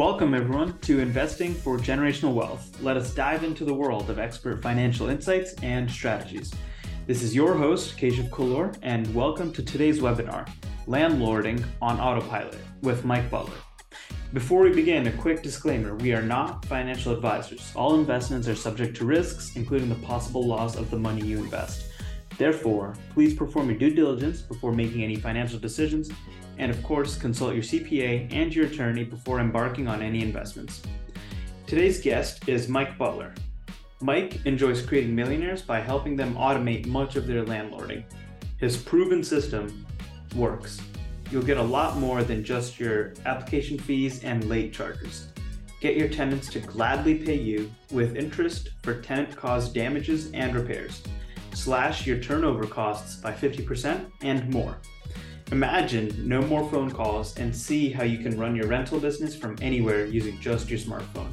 Welcome, everyone, to Investing for Generational Wealth. Let us dive into the world of expert financial insights and strategies. This is your host, Keshav Kulor, and welcome to today's webinar, Landlording on Autopilot, with Mike Butler. Before we begin, a quick disclaimer we are not financial advisors. All investments are subject to risks, including the possible loss of the money you invest. Therefore, please perform your due diligence before making any financial decisions and of course, consult your CPA and your attorney before embarking on any investments. Today's guest is Mike Butler. Mike enjoys creating millionaires by helping them automate much of their landlording. His proven system works. You'll get a lot more than just your application fees and late charges. Get your tenants to gladly pay you with interest for tenant caused damages and repairs. Slash your turnover costs by 50% and more. Imagine no more phone calls and see how you can run your rental business from anywhere using just your smartphone.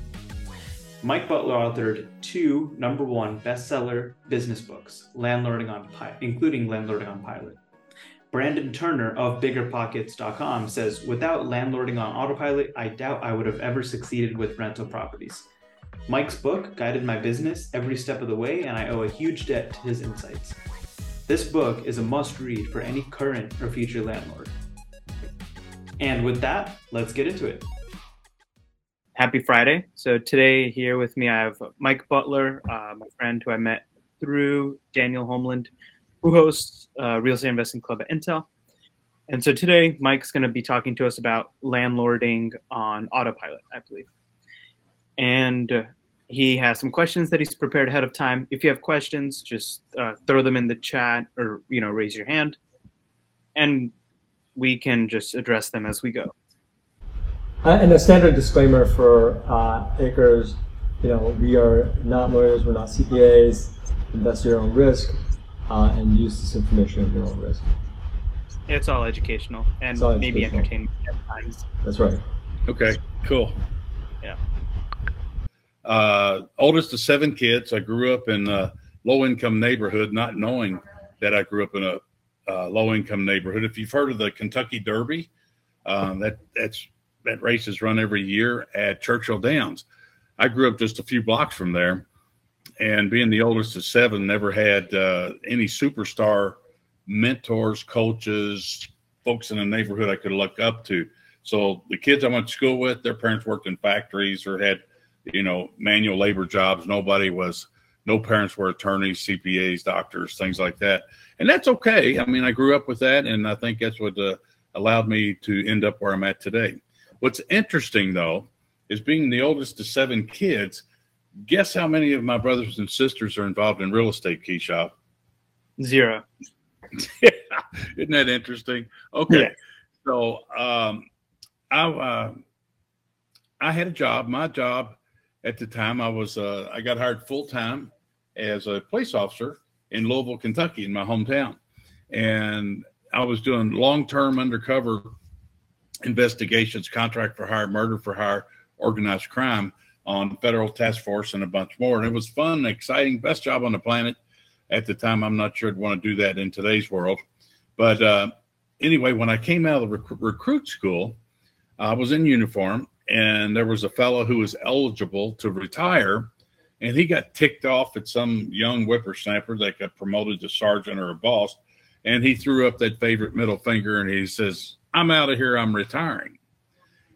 Mike Butler authored two number one bestseller business books, Landlording on Pilot, including Landlording on Pilot. Brandon Turner of BiggerPockets.com says, Without landlording on autopilot, I doubt I would have ever succeeded with rental properties. Mike's book guided my business every step of the way, and I owe a huge debt to his insights. This book is a must read for any current or future landlord. And with that, let's get into it. Happy Friday. So, today here with me, I have Mike Butler, uh, my friend who I met through Daniel Homeland, who hosts uh, Real Estate Investing Club at Intel. And so today, Mike's going to be talking to us about landlording on autopilot, I believe. And he has some questions that he's prepared ahead of time. If you have questions, just uh, throw them in the chat or you know raise your hand, and we can just address them as we go. Uh, and a standard disclaimer for uh, ACRES, you know, we are not lawyers, we're not CPAs. Invest at your own risk, uh, and use this information at your own risk. It's all educational and all maybe educational. entertainment at times. That's right. Okay, cool. Yeah. Uh, oldest of seven kids. I grew up in a low income neighborhood, not knowing that I grew up in a uh, low income neighborhood. If you've heard of the Kentucky Derby, um, that that's that race is run every year at Churchill Downs. I grew up just a few blocks from there, and being the oldest of seven, never had uh, any superstar mentors, coaches, folks in the neighborhood I could look up to. So the kids I went to school with, their parents worked in factories or had you know, manual labor jobs. Nobody was, no parents were attorneys, CPAs, doctors, things like that. And that's okay. I mean, I grew up with that, and I think that's what uh, allowed me to end up where I'm at today. What's interesting, though, is being the oldest of seven kids. Guess how many of my brothers and sisters are involved in real estate, Keshav? Zero. Isn't that interesting? Okay. Yeah. So um, I uh, I had a job. My job at the time I was uh, I got hired full time as a police officer in Louisville, Kentucky, in my hometown, and I was doing long term undercover investigations, contract for hire, murder for hire, organized crime on federal task force and a bunch more. And it was fun, exciting, best job on the planet at the time. I'm not sure I'd want to do that in today's world, but uh, anyway, when I came out of the rec- recruit school, I was in uniform and there was a fellow who was eligible to retire and he got ticked off at some young whippersnapper that got promoted to sergeant or a boss and he threw up that favorite middle finger and he says i'm out of here i'm retiring.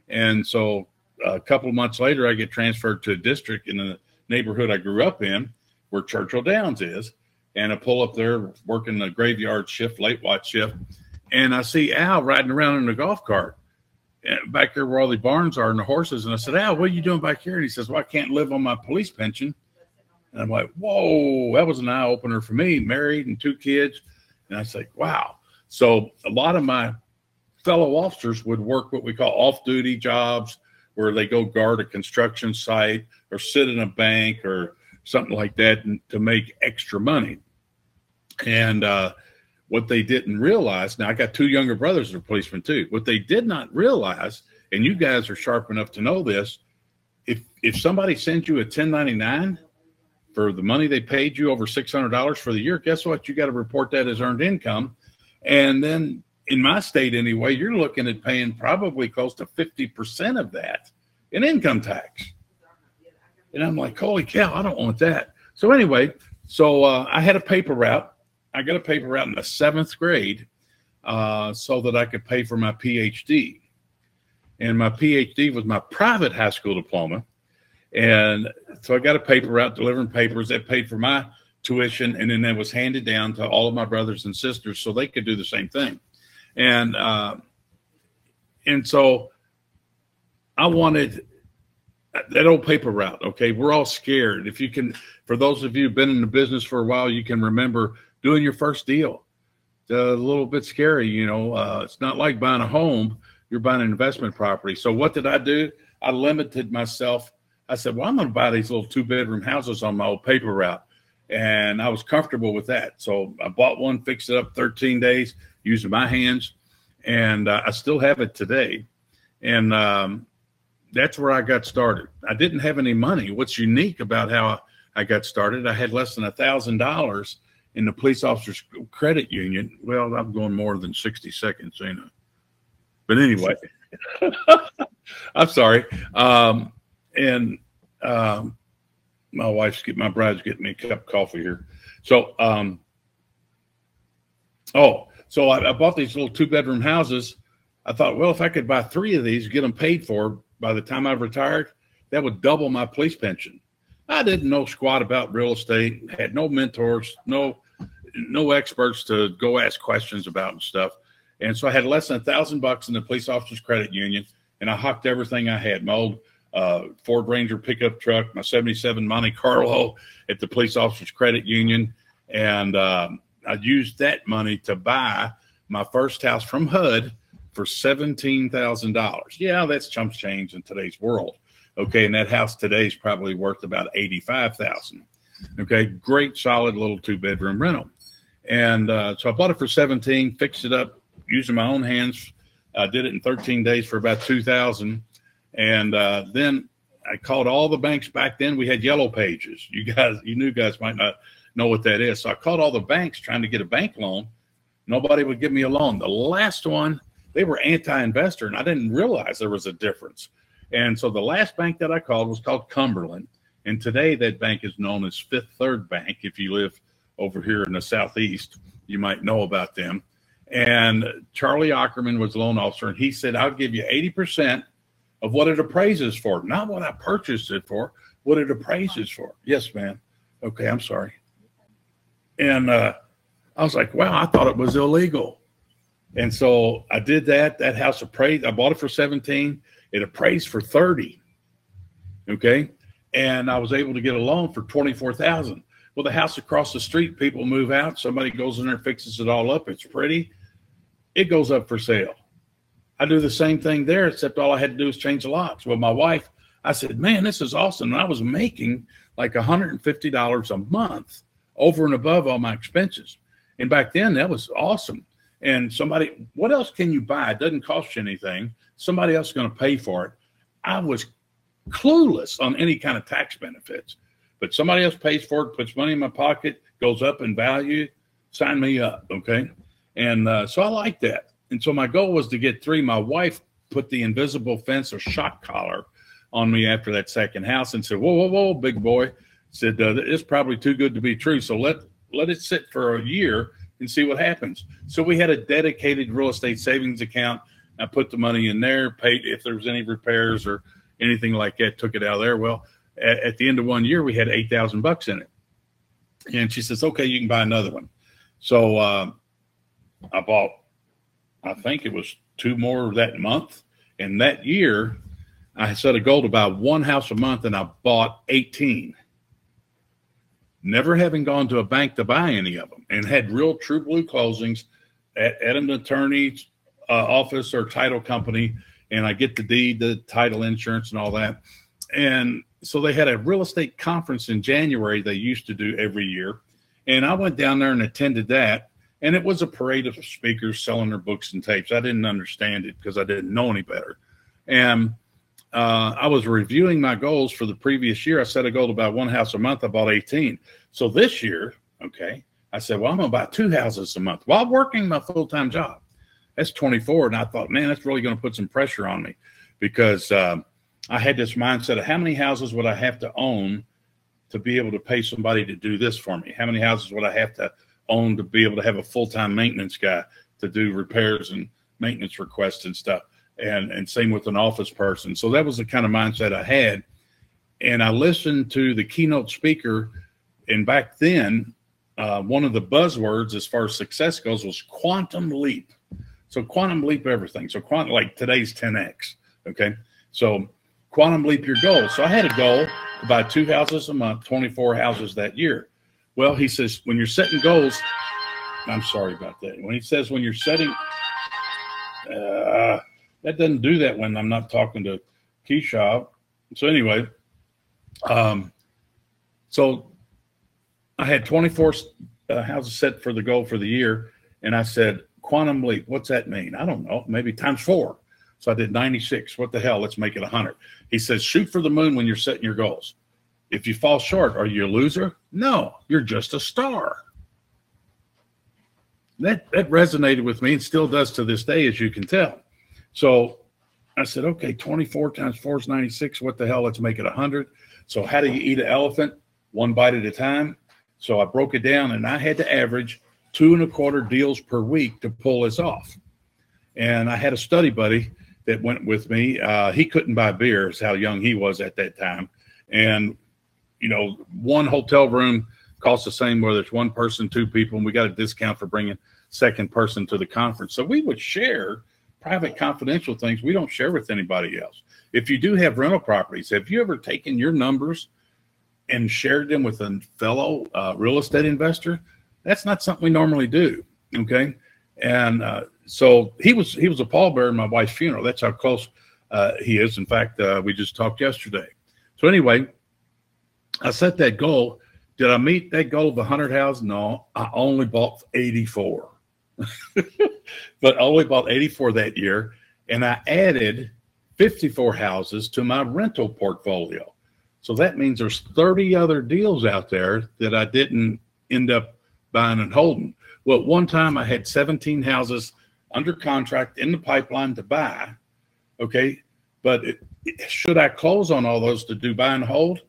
And so a couple of months later i get transferred to a district in the neighborhood i grew up in where churchill downs is and i pull up there working the graveyard shift late watch shift and i see al riding around in a golf cart back there where all the barns are and the horses. And I said, Al, what are you doing back here? And he says, Well, I can't live on my police pension. And I'm like, Whoa, that was an eye opener for me, married and two kids. And I say, Wow. So a lot of my fellow officers would work what we call off duty jobs where they go guard a construction site or sit in a bank or something like that to make extra money. And uh, what they didn't realize, now I got two younger brothers that are policemen too. What they did not realize, and you guys are sharp enough to know this, if if somebody sends you a 1099 for the money they paid you over $600 for the year, guess what? You got to report that as earned income. And then in my state anyway, you're looking at paying probably close to 50% of that in income tax. And I'm like, holy cow, I don't want that. So anyway, so uh, I had a paper route. I got a paper route in the seventh grade uh, so that I could pay for my PhD. And my PhD was my private high school diploma. And so I got a paper route delivering papers that paid for my tuition. And then that was handed down to all of my brothers and sisters so they could do the same thing. And, uh, and so I wanted that old paper route. Okay. We're all scared. If you can, for those of you who've been in the business for a while, you can remember doing your first deal. It's a little bit scary, you know. Uh, it's not like buying a home, you're buying an investment property. So, what did I do? I limited myself. I said, Well, I'm going to buy these little two bedroom houses on my old paper route. And I was comfortable with that. So, I bought one, fixed it up 13 days using my hands. And uh, I still have it today. And um, that's where I got started. I didn't have any money. What's unique about how I got started, I had less than a thousand dollars in the police officers credit union. Well, I'm going more than 60 seconds, ain't I? But anyway, I'm sorry. Um, and um, my wife's get my bride's getting me a cup of coffee here. So, um, oh, so I, I bought these little two bedroom houses. I thought, well, if I could buy three of these, get them paid for by the time I retired, that would double my police pension. I didn't know squat about real estate, had no mentors, no no experts to go ask questions about and stuff. And so I had less than a thousand bucks in the police officers credit union, and I hocked everything I had. My old uh, Ford Ranger pickup truck, my 77 Monte Carlo at the police officers credit union. And um, I used that money to buy my first house from HUD for $17,000. Yeah, that's chump change in today's world. Okay, and that house today is probably worth about 85,000. Okay, great solid little two bedroom rental. And uh, so I bought it for 17, fixed it up using my own hands. I did it in 13 days for about 2000. And uh, then I called all the banks back then. We had yellow pages. You guys, you new guys might not know what that is. So I called all the banks trying to get a bank loan. Nobody would give me a loan. The last one, they were anti-investor, and I didn't realize there was a difference. And so the last bank that I called was called Cumberland. And today that bank is known as Fifth Third Bank. If you live over here in the Southeast, you might know about them. And Charlie Ackerman was the loan officer, and he said, I'll give you 80% of what it appraises for, not what I purchased it for, what it appraises for. Yes, ma'am. Okay, I'm sorry. And uh, I was like, wow, I thought it was illegal. And so I did that. That house appraised. I bought it for 17. It appraised for 30. Okay. And I was able to get a loan for 24,000. Well, the house across the street, people move out. Somebody goes in there, fixes it all up. It's pretty. It goes up for sale. I do the same thing there, except all I had to do was change the locks. Well, my wife, I said, man, this is awesome. And I was making like $150 a month over and above all my expenses. And back then, that was awesome. And somebody, what else can you buy? It doesn't cost you anything somebody else is going to pay for it. I was clueless on any kind of tax benefits, but somebody else pays for it, puts money in my pocket, goes up in value. Sign me up, okay? And uh, so I like that. And so my goal was to get three. My wife put the invisible fence or shock collar on me after that second house and said, "Whoa, whoa, whoa, big boy!" Said uh, it's probably too good to be true. So let let it sit for a year and see what happens. So we had a dedicated real estate savings account I put the money in there, paid if there was any repairs or anything like that, took it out of there. Well, at, at the end of one year, we had 8,000 bucks in it. And she says, okay, you can buy another one. So uh, I bought, I think it was two more that month. And that year, I set a goal to buy one house a month and I bought 18. Never having gone to a bank to buy any of them and had real true blue closings at, at an attorney's uh, office or title company, and I get the deed, the title insurance, and all that. And so they had a real estate conference in January they used to do every year. And I went down there and attended that. And it was a parade of speakers selling their books and tapes. I didn't understand it because I didn't know any better. And uh, I was reviewing my goals for the previous year. I set a goal to buy one house a month. I bought 18. So this year, okay, I said, well, I'm going to buy two houses a month while working my full time job that's 24. And I thought, man, that's really going to put some pressure on me because uh, I had this mindset of how many houses would I have to own to be able to pay somebody to do this for me? How many houses would I have to own to be able to have a full time maintenance guy to do repairs and maintenance requests and stuff? And and same with an office person. So that was the kind of mindset I had. And I listened to the keynote speaker, and back then, uh, one of the buzzwords as far as success goes was quantum leap. So quantum leap everything. So quantum like today's 10x. Okay. So quantum leap your goal. So I had a goal to buy two houses a month, 24 houses that year. Well, he says, when you're setting goals, I'm sorry about that. When he says, when you're setting, uh, that doesn't do that when I'm not talking to Keshav. So anyway, um, so I had 24 uh, houses set for the goal for the year. And I said, quantum leap, what's that mean? I don't know, maybe times four. So I did 96. What the hell? Let's make it 100. He says, shoot for the moon when you're setting your goals. If you fall short, are you a loser? No, you're just a star. That, that resonated with me and still does to this day, as you can tell. So I said, okay, 24 times 4 is 96. What the hell? Let's make it 100. So, how do you eat an elephant? One bite at a time. So, I broke it down and I had to average two and a quarter deals per week to pull this off. And I had a study buddy that went with me. Uh, he couldn't buy beers, how young he was at that time. And, you know, one hotel room costs the same whether it's one person, two people, and we got a discount for bringing second person to the conference. So we would share private confidential things we don't share with anybody else. If you do have rental properties, have you ever taken your numbers and shared them with a fellow uh, real estate investor? That's not something we normally do. Okay. And uh, so he was he was a pallbearer in my wife's funeral. That's how close uh, he is. In fact, uh, we just talked yesterday. So anyway, I set that goal. Did I meet that goal of 100 houses? No, I only bought 84. but I only bought 84 that year. And I added 54 houses to my rental portfolio. So that means there's 30 other deals out there that I didn't end up buying and holding. Well, one time I had 17 houses under contract in the pipeline to buy. Okay. But it, should I close on all those to do buy and hold?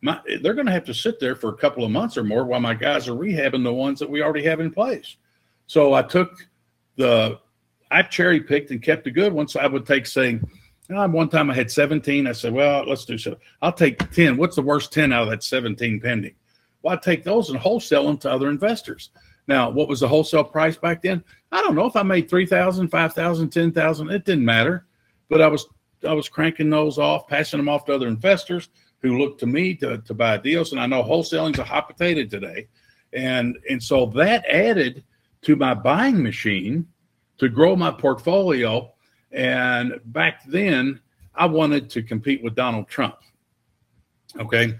My, they're going to have to sit there for a couple of months or more while my guys are rehabbing the ones that we already have in place. So I took the, I cherry picked and kept the good ones. So I would take, saying, uh, one time I had 17. I said, well, let's do so. I'll take 10. What's the worst 10 out of that 17 pending? Well, I'd take those and wholesale them to other investors. Now, what was the wholesale price back then? I don't know if I made 3,000, 5,000, 10,000. It didn't matter. But I was I was cranking those off, passing them off to other investors who looked to me to, to buy deals. And I know wholesaling's a hot potato today. And and so that added to my buying machine to grow my portfolio. And back then, I wanted to compete with Donald Trump. Okay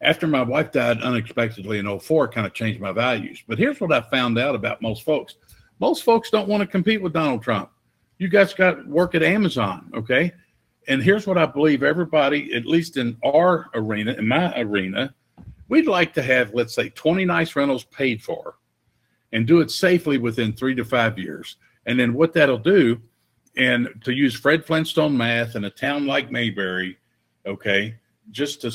after my wife died unexpectedly in 04 kind of changed my values but here's what i found out about most folks most folks don't want to compete with donald trump you guys got work at amazon okay and here's what i believe everybody at least in our arena in my arena we'd like to have let's say 20 nice rentals paid for and do it safely within three to five years and then what that'll do and to use fred flintstone math in a town like mayberry okay just to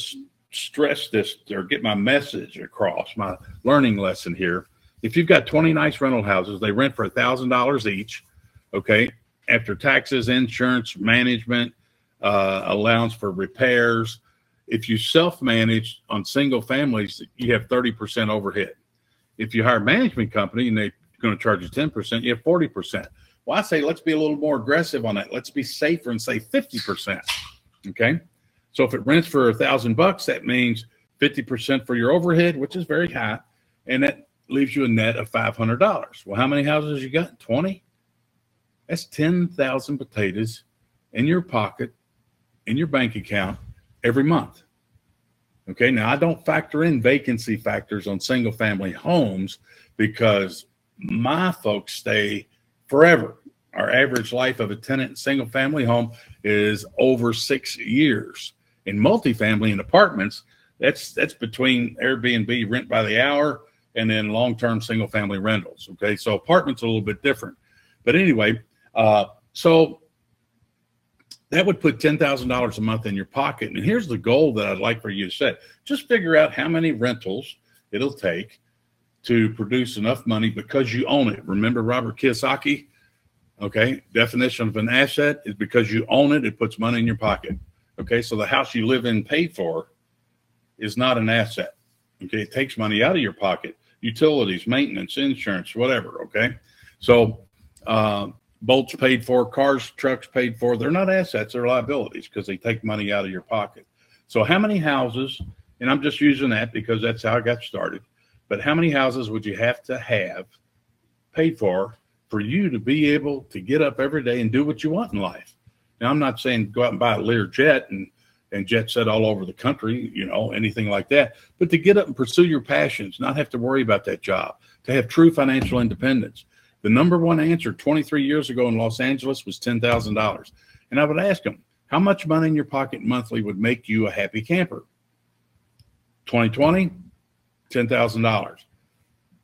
stress this or get my message across, my learning lesson here. If you've got 20 nice rental houses, they rent for a thousand dollars each. Okay. After taxes, insurance, management, uh, allowance for repairs. If you self-manage on single families, you have 30% overhead. If you hire a management company and they're going to charge you 10%, you have 40%. Well, I say let's be a little more aggressive on that. Let's be safer and say 50%. Okay. So if it rents for a thousand bucks, that means 50% for your overhead, which is very high. And that leaves you a net of $500. Well, how many houses you got? 20? That's 10,000 potatoes in your pocket, in your bank account every month. Okay. Now I don't factor in vacancy factors on single family homes because my folks stay forever. Our average life of a tenant single family home is over six years in multifamily and apartments, that's that's between Airbnb rent by the hour and then long-term single-family rentals. Okay, so apartments a little bit different, but anyway, uh, so that would put $10,000 a month in your pocket. And here's the goal that I'd like for you to set. Just figure out how many rentals it'll take to produce enough money because you own it. Remember Robert Kiyosaki? Okay. Definition of an asset is because you own it, it puts money in your pocket. Okay. So the house you live in paid for is not an asset. Okay. It takes money out of your pocket, utilities, maintenance, insurance, whatever. Okay. So, uh, boats paid for, cars, trucks paid for, they're not assets, they're liabilities because they take money out of your pocket. So, how many houses, and I'm just using that because that's how I got started, but how many houses would you have to have paid for for you to be able to get up every day and do what you want in life? Now, I'm not saying go out and buy a Lear jet and and jet set all over the country, you know, anything like that. But to get up and pursue your passions, not have to worry about that job, to have true financial independence. The number one answer 23 years ago in Los Angeles was $10,000. And I would ask them, how much money in your pocket monthly would make you a happy camper? 2020, $10,000.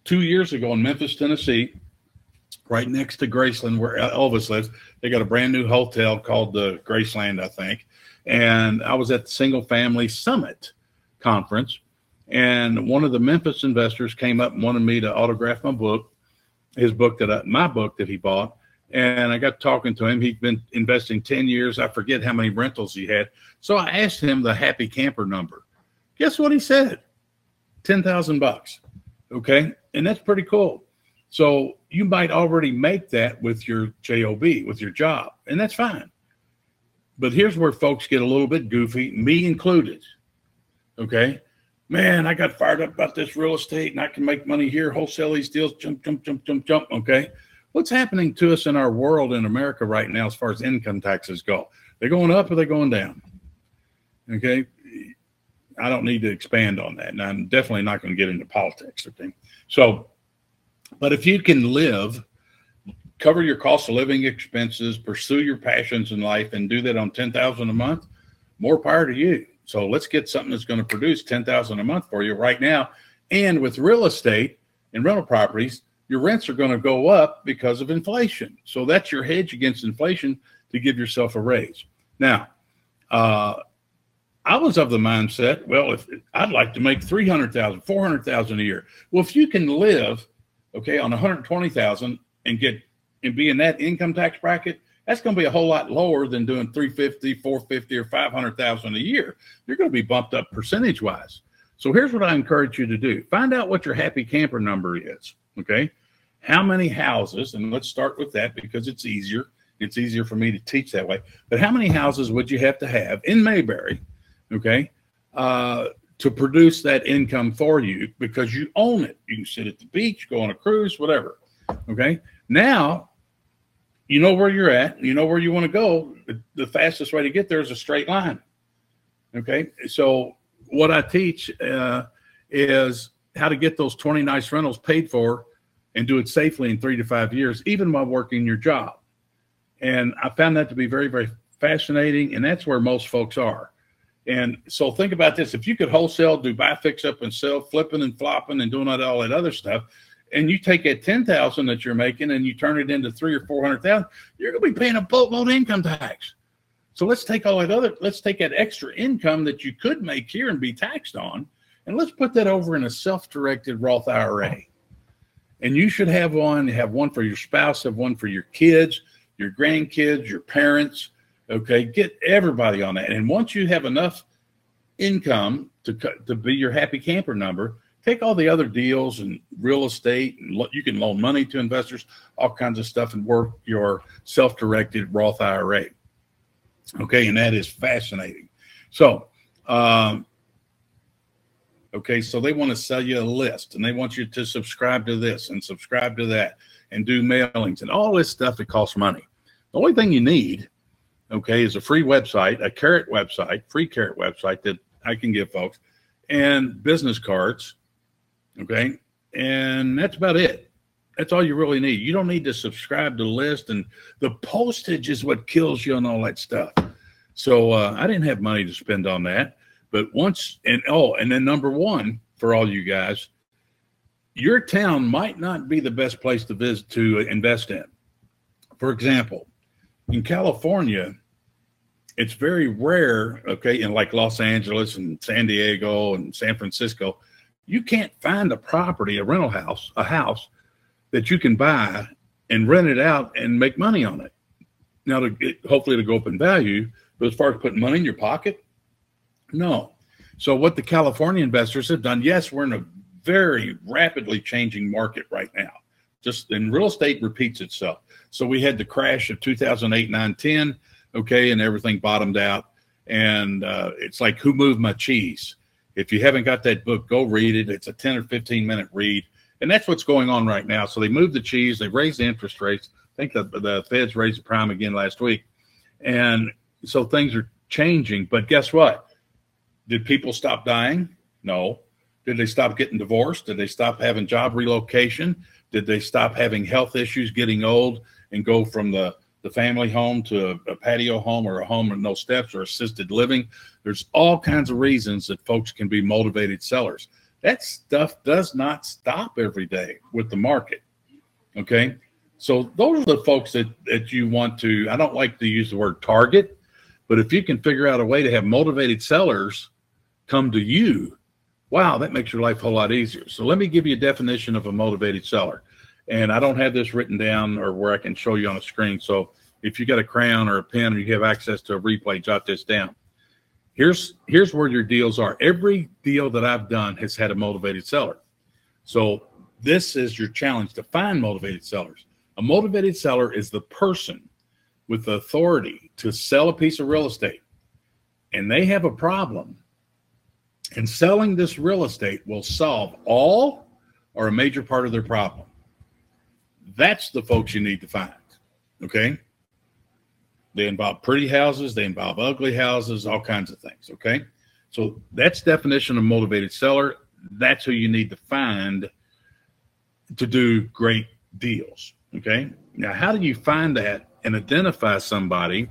Two years ago in Memphis, Tennessee, right next to Graceland, where Elvis lives, they got a brand new hotel called the Graceland, I think and I was at the Single Family Summit conference, and one of the Memphis investors came up and wanted me to autograph my book, his book that I, my book that he bought. And I got talking to him. He'd been investing 10 years. I forget how many rentals he had. So I asked him the happy camper number. Guess what he said? 10,000 bucks. Okay. And that's pretty cool. So you might already make that with your job, with your job, and that's fine. But here's where folks get a little bit goofy, me included. Okay. Man, I got fired up about this real estate and I can make money here, wholesale these deals, jump, jump, jump, jump, jump. Okay. What's happening to us in our world in America right now as far as income taxes go? They're going up or they're going down? Okay. I don't need to expand on that. And I'm definitely not going to get into politics or things. So, but if you can live cover your cost of living expenses, pursue your passions in life, and do that on ten thousand a month, more power to you. So let's get something that's going to produce ten thousand a month for you right now. And with real estate and rental properties, your rents are going to go up because of inflation. So that's your hedge against inflation to give yourself a raise. Now, uh, I was of the mindset, well, if I'd like to make 300,000, 400,000 a year. Well, if you can live, okay, on 120,000 and get and be in that income tax bracket, that's going to be a whole lot lower than doing 350, 450, or 500,000 a year. You're going to be bumped up percentage wise. So here's what I encourage you to do. Find out what your happy camper number is. Okay. How many houses, and let's start with that because it's easier. It's easier for me to teach that way. But how many houses would you have to have in Mayberry, okay, uh, to produce that income for you because you own it? You can sit at the beach, go on a cruise, whatever. Okay. Now you know where you're at, you know where you want to go. The fastest way to get there is a straight line. Okay. So, what I teach uh, is how to get those 20 nice rentals paid for and do it safely in three to five years, even while working your job. And I found that to be very, very fascinating. And that's where most folks are. And so think about this if you could wholesale, do buy, fix up, and sell, flipping and flopping and doing all that other stuff, and you take that ten thousand that you're making and you turn it into three or four hundred thousand, you're going to be paying a boatload income tax. So let's take all that other, let's take that extra income that you could make here and be taxed on, and let's put that over in a self-directed Roth IRA. And you should have one. Have one for your spouse. Have one for your kids, your grandkids, your parents. Okay, get everybody on that. And once you have enough income to to be your happy camper number, take all the other deals and real estate and lo- you can loan money to investors all kinds of stuff and work your self-directed roth ira okay and that is fascinating. So um, okay so they want to sell you a list and they want you to subscribe to this and subscribe to that and do mailings and all this stuff that costs money. The only thing you need okay is a free website a carrot website free carrot website that i can give folks and business cards Okay. And that's about it. That's all you really need. You don't need to subscribe to the list, and the postage is what kills you and all that stuff. So uh, I didn't have money to spend on that. But once, and oh, and then number one for all you guys, your town might not be the best place to visit to invest in. For example, in California, it's very rare, okay, in like Los Angeles and San Diego and San Francisco, you can't find a property, a rental house, a house that you can buy and rent it out and make money on it. Now, to get, hopefully, to go up in value, but as far as putting money in your pocket, no. So, what the California investors have done, yes, we're in a very rapidly changing market right now. Just in real estate repeats itself. So, we had the crash of 2008, 9, 10 okay, and everything bottomed out. And uh, it's like, who moved my cheese? If you haven't got that book, go read it. It's a 10 or 15 minute read. And that's what's going on right now. So they moved the cheese, they raised the interest rates. I think the, the Feds raised the prime again last week. And so things are changing. But guess what? Did people stop dying? No. Did they stop getting divorced? Did they stop having job relocation? Did they stop having health issues, getting old, and go from the the family home to a, a, patio home or a home with no steps or assisted living. There's all kinds of reasons that folks can be motivated sellers. That stuff does not stop every day with the market. Okay. So those are the folks that, that you want to, I don't like to use the word target, but if you can figure out a way to have motivated sellers come to you, wow, that makes your life a whole lot easier. So let me give you a definition of a motivated seller. And I don't have this written down or where I can show you on a screen. So if you got a crayon or a pen or you have access to a replay, jot this down. Here's here's where your deals are. Every deal that I've done has had a motivated seller. So this is your challenge to find motivated sellers. A motivated seller is the person with the authority to sell a piece of real estate and they have a problem and selling this real estate will solve all or a major part of their problem that's the folks you need to find. Okay. They involve pretty houses, they involve ugly houses, all kinds of things. Okay. So that's definition of motivated seller. That's who you need to find to do great deals. Okay. Now, how do you find that and identify somebody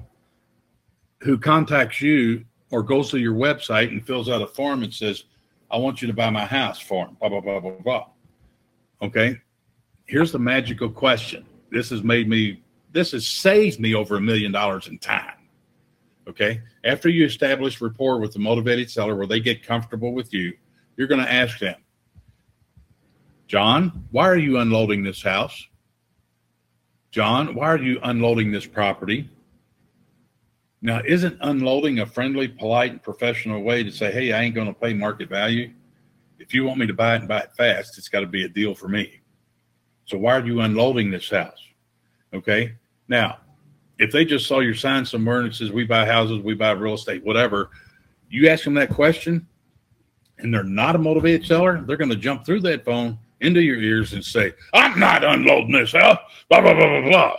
who contacts you or goes to your website and fills out a form and says, I want you to buy my house for him, blah, blah, blah, blah, blah. Okay here's the magical question. This has made me, this has saved me over a million dollars in time. Okay. After you establish rapport with the motivated seller where they get comfortable with you, you're going to ask them, John, why are you unloading this house? John, why are you unloading this property? Now, isn't unloading a friendly, polite, and professional way to say, hey, I ain't going to pay market value? If you want me to buy it and buy it fast, it's got to be a deal for me. So why are you unloading this house? Okay. Now, if they just saw your sign somewhere and it says we buy houses, we buy real estate, whatever, you ask them that question and they're not a motivated seller, they're going to jump through that phone into your ears and say, I'm not unloading this house, blah, blah, blah, blah, blah.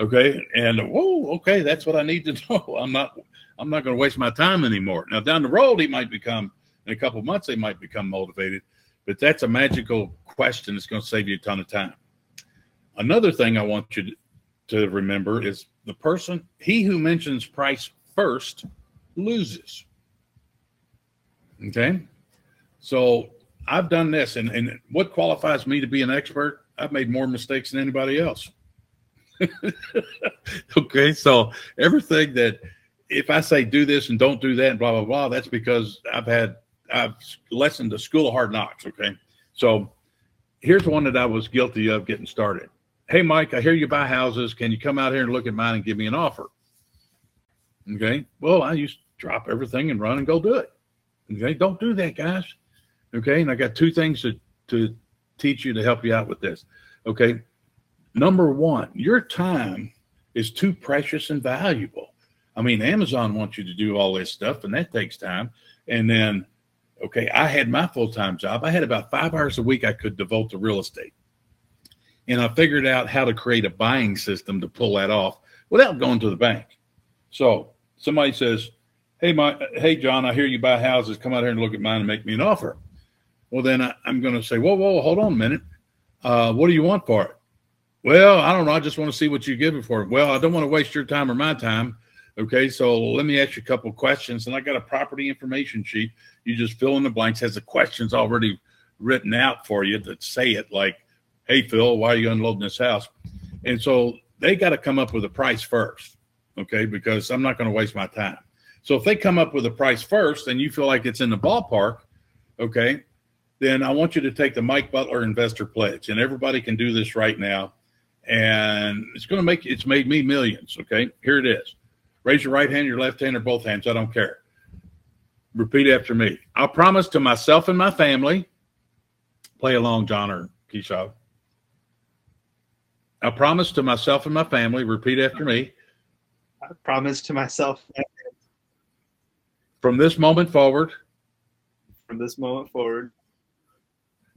Okay. And whoa, okay, that's what I need to know. I'm not I'm not going to waste my time anymore. Now down the road, he might become in a couple months, they might become motivated, but that's a magical question that's going to save you a ton of time. Another thing I want you to remember is the person, he who mentions price first loses. Okay. So I've done this, and, and what qualifies me to be an expert? I've made more mistakes than anybody else. okay. So everything that, if I say do this and don't do that and blah, blah, blah, that's because I've had, I've lessoned the school of hard knocks. Okay. So here's one that I was guilty of getting started. Hey, Mike, I hear you buy houses. Can you come out here and look at mine and give me an offer? Okay. Well, I used to drop everything and run and go do it. Okay. Don't do that, guys. Okay. And I got two things to, to teach you to help you out with this. Okay. Number one, your time is too precious and valuable. I mean, Amazon wants you to do all this stuff, and that takes time. And then, okay, I had my full time job. I had about five hours a week I could devote to real estate and I figured out how to create a buying system to pull that off without going to the bank. So somebody says, "Hey, my, hey, John, I hear you buy houses. Come out here and look at mine and make me an offer." Well, then I, am going to say, "Whoa, whoa, hold on a minute. Uh, what do you want for it?" Well, I don't know. I just want to see what you give it for. It. Well, I don't want to waste your time or my time. Okay, so let me ask you a couple questions. And I got a property information sheet. You just fill in the blanks. Has the questions already written out for you that say it like hey, Phil, why are you unloading this house? And so they got to come up with a price first, okay? Because I'm not going to waste my time. So if they come up with a price first and you feel like it's in the ballpark, okay, then I want you to take the Mike Butler Investor Pledge, and everybody can do this right now, and it's going to make it's made me millions. Okay, here it is. Raise your right hand, your left hand, or both hands. I don't care. Repeat after me. I promise to myself and my family. Play along, John or Keisha. I promise to myself and my family. Repeat after me. I promise to myself. From this moment forward. From this moment forward.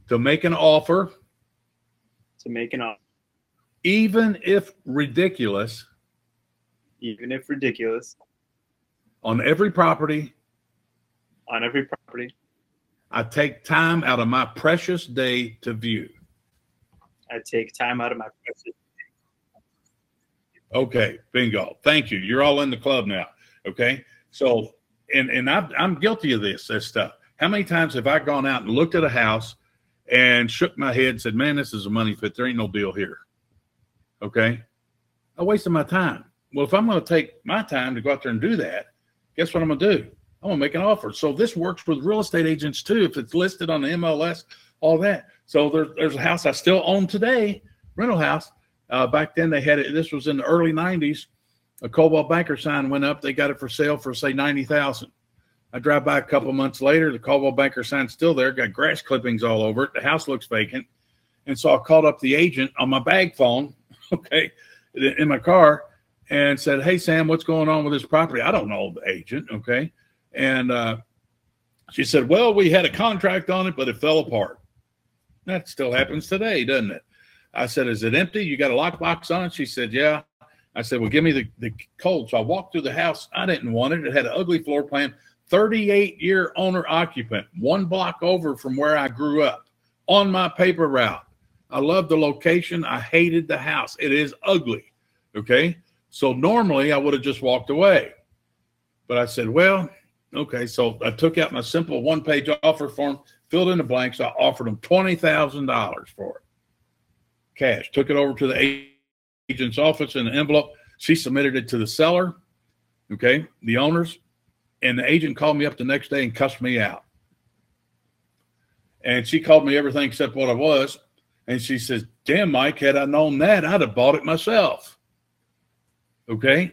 To make an offer. To make an offer. Even if ridiculous. Even if ridiculous. On every property. On every property. I take time out of my precious day to view. I take time out of my. Okay, bingo. Thank you. You're all in the club now. Okay, so and and I'm I'm guilty of this this stuff. How many times have I gone out and looked at a house and shook my head and said, "Man, this is a money pit. There ain't no deal here." Okay, I wasted my time. Well, if I'm going to take my time to go out there and do that, guess what I'm going to do? I'm going to make an offer. So this works with real estate agents too. If it's listed on the MLS, all that. So there, there's a house I still own today, rental house. Uh, back then they had it. This was in the early '90s. A Coldwell Banker sign went up. They got it for sale for say ninety thousand. I drive by a couple months later. The Coldwell Banker sign's still there. Got grass clippings all over it. The house looks vacant. And so I called up the agent on my bag phone, okay, in my car, and said, "Hey Sam, what's going on with this property?" I don't know the agent, okay, and uh, she said, "Well, we had a contract on it, but it fell apart." That still happens today, doesn't it? I said, Is it empty? You got a lockbox on? She said, Yeah. I said, Well, give me the, the code. So I walked through the house. I didn't want it. It had an ugly floor plan, 38 year owner occupant, one block over from where I grew up on my paper route. I love the location. I hated the house. It is ugly. Okay. So normally I would have just walked away. But I said, Well, okay. So I took out my simple one page offer form, filled in the blanks. I offered them $20,000 for it cash. Took it over to the agent's office in an envelope. She submitted it to the seller, okay, the owners, and the agent called me up the next day and cussed me out. And she called me everything except what I was. And she says, Damn, Mike, had I known that, I'd have bought it myself. Okay.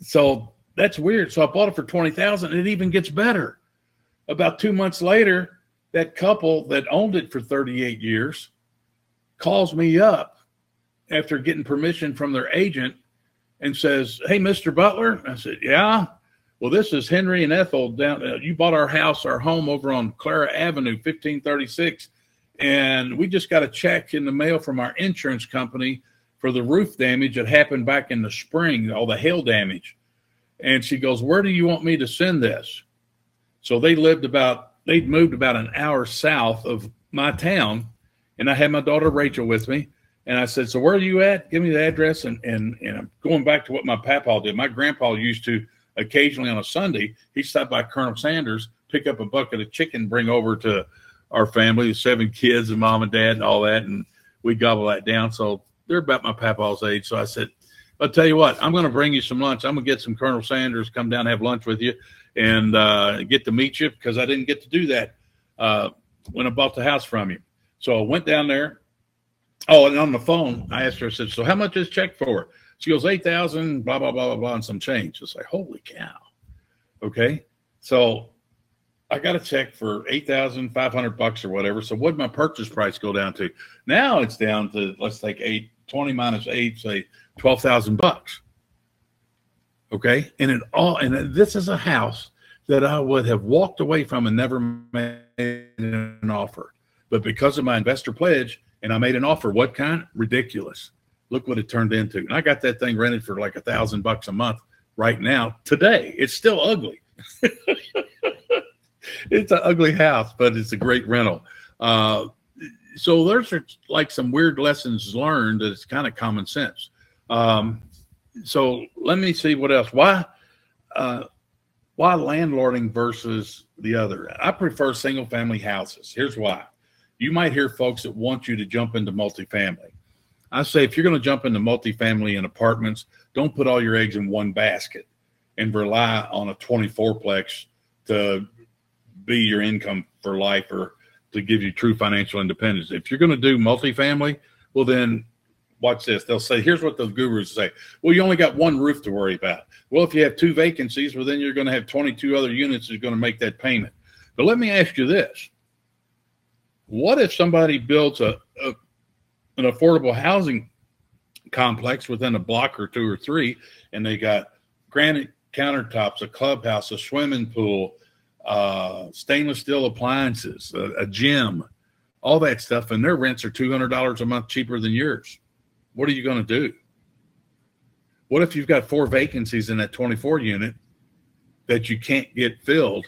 So that's weird. So I bought it for 20000 It even gets better. About two months later, that couple that owned it for 38 years calls me up after getting permission from their agent and says, Hey, Mr. Butler. I said, Yeah. Well, this is Henry and Ethel down. Uh, you bought our house, our home over on Clara Avenue, 1536. And we just got a check in the mail from our insurance company for the roof damage that happened back in the spring, all the hail damage. And she goes, Where do you want me to send this? So they lived about, they'd moved about an hour south of my town and I had my daughter Rachel with me. And I said, So where are you at? Give me the address. And and and I'm going back to what my papa did. My grandpa used to occasionally on a Sunday, he stopped by Colonel Sanders, pick up a bucket of chicken, bring over to our family, the seven kids and mom and dad and all that, and we gobble that down. So they're about my papa's age. So I said, I'll tell you what, I'm going to bring you some lunch. I'm going to get some Colonel Sanders, come down, and have lunch with you, and uh, get to meet you because I didn't get to do that uh, when I bought the house from you. So I went down there. Oh, and on the phone, I asked her, I said, So how much is check for? She goes, 8,000, blah, blah, blah, blah, blah, and some change. It's like, holy cow. Okay. So I got a check for 8,500 bucks or whatever. So what my purchase price go down to? Now it's down to, let's take eight, 20 minus eight, say 12,000 bucks. Okay. And it all, and this is a house that I would have walked away from and never made an offer. But because of my investor pledge, and I made an offer, what kind? Ridiculous. Look what it turned into. And I got that thing rented for like a thousand bucks a month right now. Today, it's still ugly. it's an ugly house, but it's a great rental. Uh, so there's like some weird lessons learned that it's kind of common sense. Um, so let me see what else. Why, uh, why landlording versus the other? I prefer single family houses. Here's why you might hear folks that want you to jump into multifamily. I say if you're going to jump into multifamily and apartments, don't put all your eggs in one basket. and rely on a 24 plex to be your income for life or to give you true financial independence. If you're going to do multifamily, well, then watch this. They'll say, here's what the gurus say. Well, you only got one roof to worry about. Well, if you have two vacancies, well, then you're going to have 22 other units that's going to make that payment. But let me ask you this. What if somebody builds a, a an affordable housing complex within a block or two or three, and they got granite countertops, a clubhouse, a swimming pool, uh, stainless steel appliances, a, a gym, all that stuff, and their rents are two hundred dollars a month cheaper than yours. What are you going to do? What if you've got four vacancies in that 24 unit that you can't get filled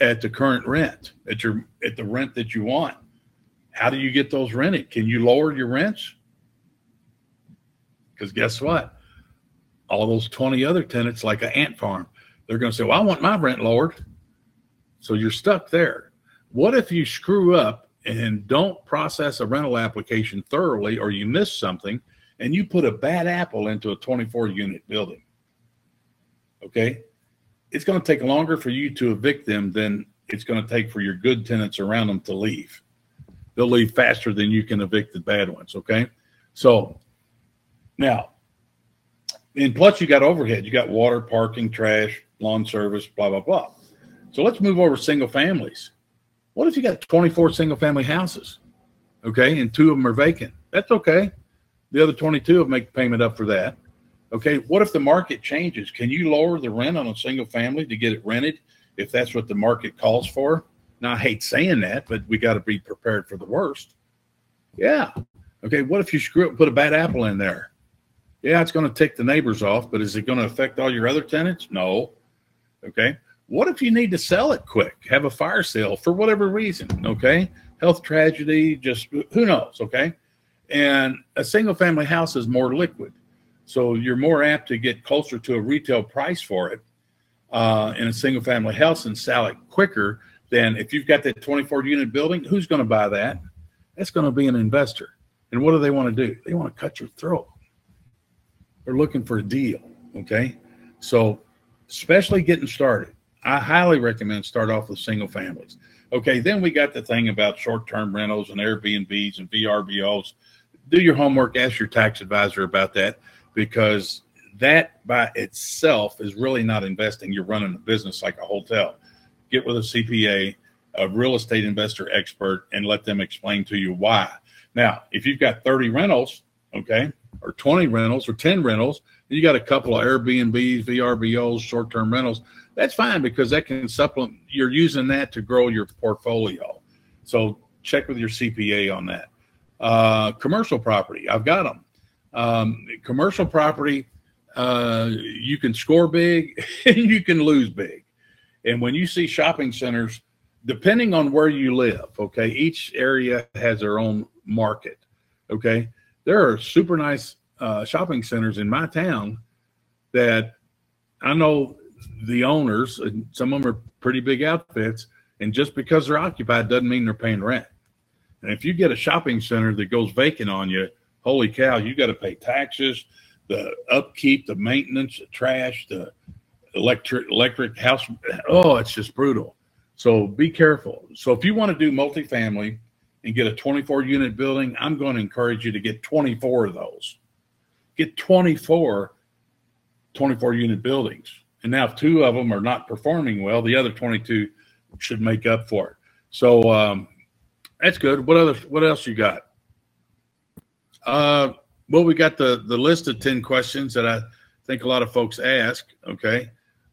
at the current rent, at your at the rent that you want? How do you get those rented? Can you lower your rents? Because guess what? All those 20 other tenants, like an ant farm, they're going to say, Well, I want my rent lowered. So you're stuck there. What if you screw up and don't process a rental application thoroughly or you miss something and you put a bad apple into a 24 unit building? Okay. It's going to take longer for you to evict them than it's going to take for your good tenants around them to leave. They'll leave faster than you can evict the bad ones. Okay. So now, and plus you got overhead, you got water, parking, trash, lawn service, blah, blah, blah. So let's move over single families. What if you got 24 single family houses? Okay. And two of them are vacant. That's okay. The other 22 will make payment up for that. Okay. What if the market changes? Can you lower the rent on a single family to get it rented if that's what the market calls for? Now, I hate saying that, but we got to be prepared for the worst. Yeah. Okay. What if you screw up, put a bad apple in there? Yeah, it's going to tick the neighbors off, but is it going to affect all your other tenants? No. Okay. What if you need to sell it quick, have a fire sale for whatever reason? Okay. Health tragedy, just who knows? Okay. And a single family house is more liquid. So you're more apt to get closer to a retail price for it uh, in a single family house and sell it quicker than if you've got that 24 unit building. Who's going to buy that? That's going to be an investor. And what do they want to do? They want to cut your throat. They're looking for a deal. Okay. So, especially getting started, I highly recommend start off with single families. Okay. Then we got the thing about short term rentals and Airbnbs and VRBOs. Do your homework, ask your tax advisor about that because that by itself is really not investing. You're running a business like a hotel. Get with a CPA, a real estate investor expert, and let them explain to you why. Now, if you've got 30 rentals, okay, or 20 rentals or 10 rentals, you got a couple of Airbnbs, VRBOs, short term rentals. That's fine because that can supplement, you're using that to grow your portfolio. So check with your CPA on that. Uh, commercial property, I've got them. Um, commercial property, uh, you can score big and you can lose big. And when you see shopping centers, depending on where you live, okay, each area has their own market, okay there are super nice uh, shopping centers in my town that I know the owners, and some of them are pretty big outfits, and just because they're occupied doesn't mean they're paying rent. And if you get a shopping center that goes vacant on you, holy cow, you got to pay taxes, the upkeep, the maintenance, the trash, the electric electric house. Oh, it's just brutal. So be careful. So if you want to do multifamily, and get a 24 unit building, I'm going to encourage you to get 24 of those. Get 24 24 unit buildings. And now, if two of them are not performing well, the other 22 should make up for it. So um, that's good. What other? What else you got? Uh, well, we got the the list of 10 questions that I think a lot of folks ask. Okay,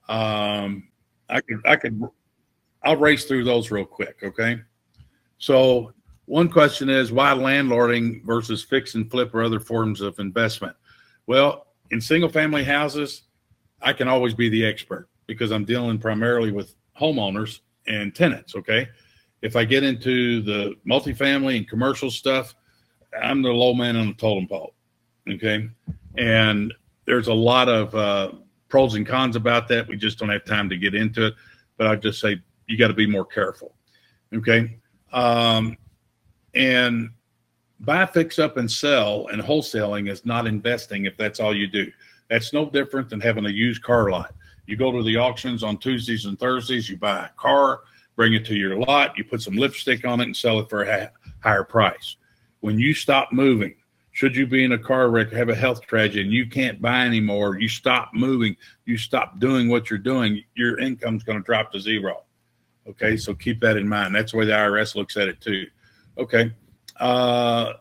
um, I could I could I'll race through those real quick. Okay, so one question is why landlording versus fix and flip or other forms of investment? Well, in single family houses, I can always be the expert because I'm dealing primarily with homeowners and tenants. Okay. If I get into the multifamily and commercial stuff, I'm the low man on the totem pole. Okay. And there's a lot of uh, pros and cons about that. We just don't have time to get into it. But I just say you got to be more careful. Okay. Um, and buy, fix up, and sell and wholesaling is not investing if that's all you do. That's no different than having a used car lot. You go to the auctions on Tuesdays and Thursdays, you buy a car, bring it to your lot, you put some lipstick on it and sell it for a higher price. When you stop moving, should you be in a car wreck, have a health tragedy, and you can't buy anymore, you stop moving, you stop doing what you're doing, your income's going to drop to zero. Okay, so keep that in mind. That's the way the IRS looks at it too. Okay. Uh,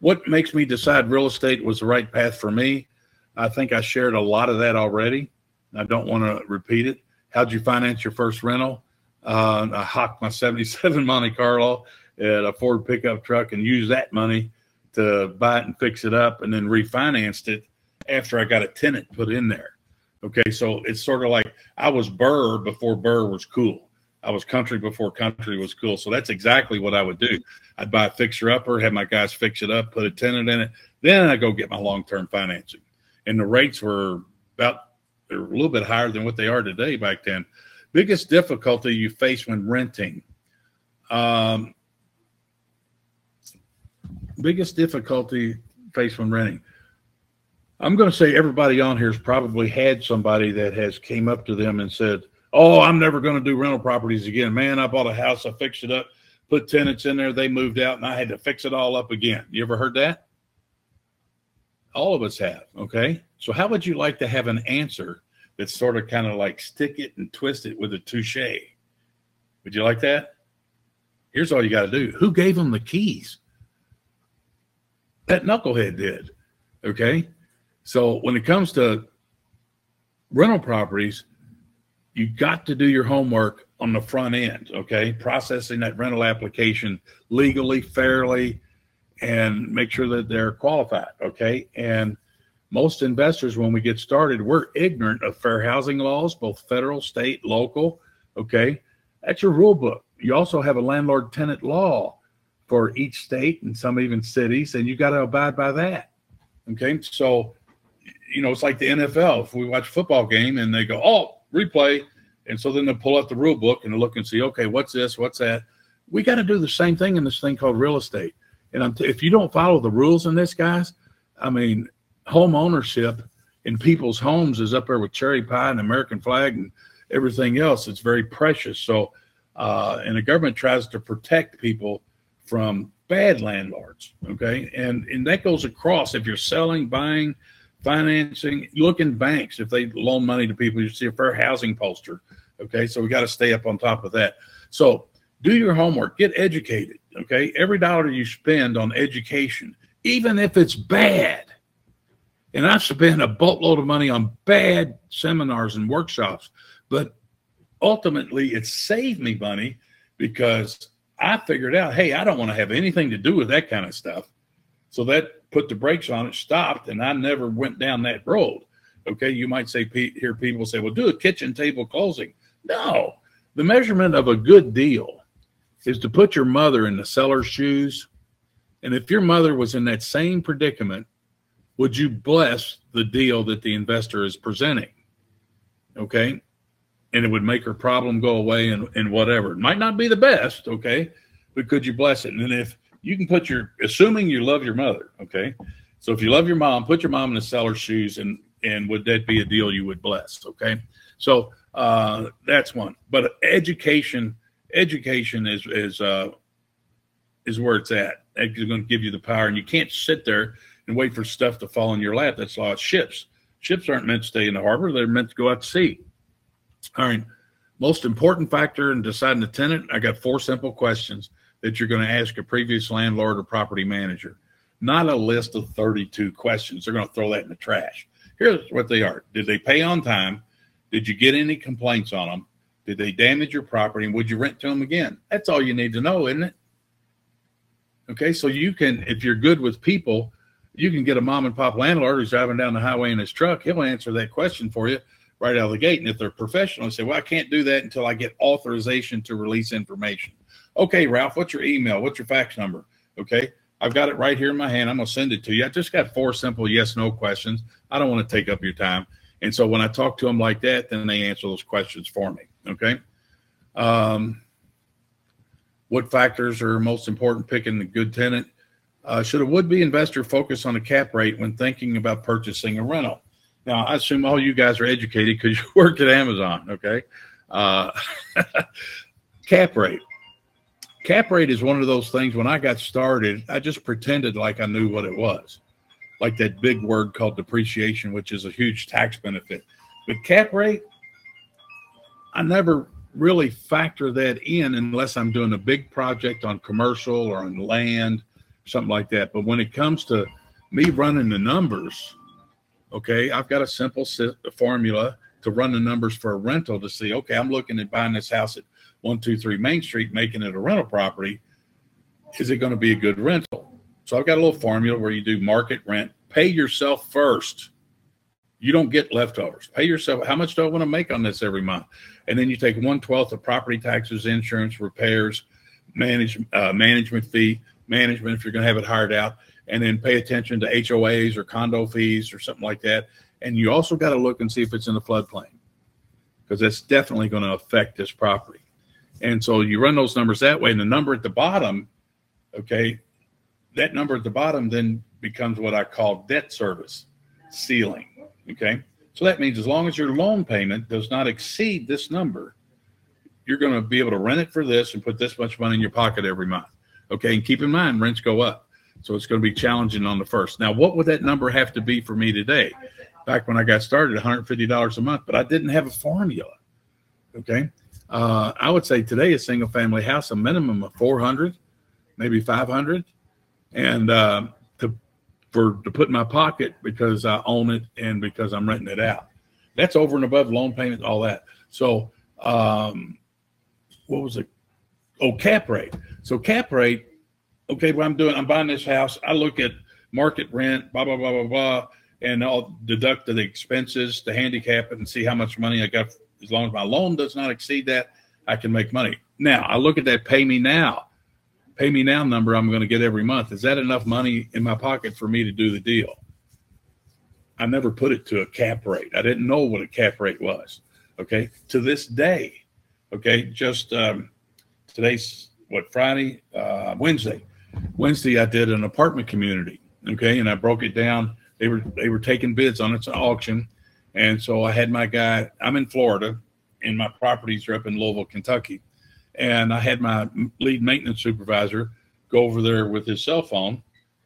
what makes me decide real estate was the right path for me? I think I shared a lot of that already. I don't want to repeat it. How'd you finance your first rental? Uh, I hocked my 77 Monte Carlo at a Ford pickup truck and used that money to buy it and fix it up and then refinanced it after I got a tenant put in there. Okay, so it's sort of like I was BRRRR before BRRRR was cool. I was country before country was cool. So that's exactly what I would do. I'd buy a fixer upper, have my guys fix it up, put a tenant in it, then I go get my long term financing. And the rates were about a little bit higher than what they are today back then. Biggest difficulty you face when renting. Um, biggest difficulty faced when renting. I'm going to say everybody on here has probably had somebody that has came up to them and said, "Oh, I'm never going to do rental properties again. Man, I bought a house, I fixed it up, put tenants in there, they moved out, and I had to fix it all up again." You ever heard that? All of us have. Okay, so how would you like to have an answer that's sort of kind of like stick it and twist it with a touche? Would you like that? Here's all you got to do. Who gave them the keys? that knucklehead did. Okay. So when it comes to rental properties, you got to do your homework on the front end. Okay. Processing that rental application legally, fairly, and make sure that they're qualified. Okay. And most investors, when we get started, we're ignorant of fair housing laws, both federal, state, local. Okay. That's your rule book. You also have a landlord tenant law for each state and some even cities, and you got to abide by that. Okay, so you know it's like the NFL. If we watch a football game and they go, "Oh, replay," and so then they pull out the rule book and look and see, okay, what's this, what's that. We got to do the same thing in this thing called real estate. And t- if you don't follow the rules in this, guys, I mean, home ownership in people's homes is up there with cherry pie and American flag and everything else. It's very precious. So, uh, and the government tries to protect people from bad landlords. Okay. And, and that goes across if you're selling, buying, financing, look in banks. If they loan money to people, you see a fair housing poster. Okay. So we got to stay up on top of that. So do your homework, get educated. Okay. Every dollar you spend on education, even if it's bad, and I've spent a boatload of money on bad seminars and workshops, but ultimately it saved me money because I figured out, hey, I don't want to have anything to do with that kind of stuff. So that put the brakes on it, stopped, and I never went down that road. Okay, you might say hear people say, "Well, do a kitchen table closing." No, the measurement of a good deal is to put your mother in the seller's shoes, and if your mother was in that same predicament, would you bless the deal that the investor is presenting? Okay, and it would make her problem go away and, and whatever. It might not be the best, okay, but could you bless it? And if you can put your, assuming you love your mother, okay, so if you love your mom, put your mom in the seller's shoes, and and would that be a deal you would bless? Okay, so uh, that's one. But education, education is is uh, is where it's at. It's going to give you the power, and you can't sit there and wait for stuff to fall in your lap. That's law ships. Ships aren't meant to stay in the harbor; they're meant to go out to sea. All right. Most important factor in deciding a tenant, I got four simple questions that you're going to ask a previous landlord or property manager. Not a list of 32 questions. They're going to throw that in the trash. Here's what they are. Did they pay on time? Did you get any complaints on them? Did they damage your property? And would you rent to them again? That's all you need to know, isn't it? Okay, so you can, if you're good with people, you can get a mom and pop landlord who's driving down the highway in his truck. He'll answer that question for you right out of the gate. And if they're professional, they say, well, I can't do that until I get authorization to release information. Okay, Ralph, what's your email? What's your fax number? Okay, I've got it right here in my hand. I'm going to send it to you. I just got four simple yes no questions. I don't want to take up your time. And so when I talk to them like that, then they answer those questions for me. Okay. Um, what factors are most important picking a good tenant? Uh, should a would be investor focus on a cap rate when thinking about purchasing a rental? Now, I assume all you guys are educated because you worked at Amazon, okay? Uh, cap rate. Cap rate is one of those things when I got started, I just pretended like I knew what it was. Like that big word called depreciation, which is a huge tax benefit. But cap rate, I never really factor that in unless I'm doing a big project on commercial or on land, something like that. But when it comes to me running the numbers, okay, I've got a simple formula to run the numbers for a rental to see, okay, I'm looking at buying this house at 123 Main Street, making it a rental property. Is it going to be a good rental? So I've got a little formula where you do market rent, pay yourself first. You don't get leftovers. Pay yourself. How much do I want to make on this every month? And then you take one twelfth of property taxes, insurance, repairs, manage, uh, management fee, management if you're going to have it hired out, and then pay attention to HOAs or condo fees or something like that. And you also got to look and see if it's in the floodplain because that's definitely going to affect this property. And so you run those numbers that way, and the number at the bottom, okay, that number at the bottom then becomes what I call debt service ceiling. Okay. So that means as long as your loan payment does not exceed this number, you're going to be able to rent it for this and put this much money in your pocket every month. Okay. And keep in mind, rents go up. So it's going to be challenging on the first. Now, what would that number have to be for me today? Back when I got started, $150 a month, but I didn't have a formula. Okay. Uh, I would say today a single family house, a minimum of 400, maybe 500. And uh, for to put in my pocket because I own it and because I'm renting it out. That's over and above loan payment, all that. So, um, what was it? Oh, cap rate. So cap rate okay, what I'm doing, I'm buying this house. I look at market rent, blah, blah, blah, blah, blah, and I'll deduct the expenses to handicap and see how much money I got. As long as my loan does not exceed that, I can make money. Now, I look at that pay me now, pay me now number I'm going to get every month. Is that enough money in my pocket for me to do the deal? I never put it to a cap rate. I didn't know what a cap rate was. Okay. To this day, okay, just um, today's what Friday, uh, Wednesday. Wednesday, I did an apartment community. Okay, and I broke it down. They were they were taking bids on its an auction, and so I had my guy. I'm in Florida, and my properties are up in Louisville, Kentucky, and I had my lead maintenance supervisor go over there with his cell phone,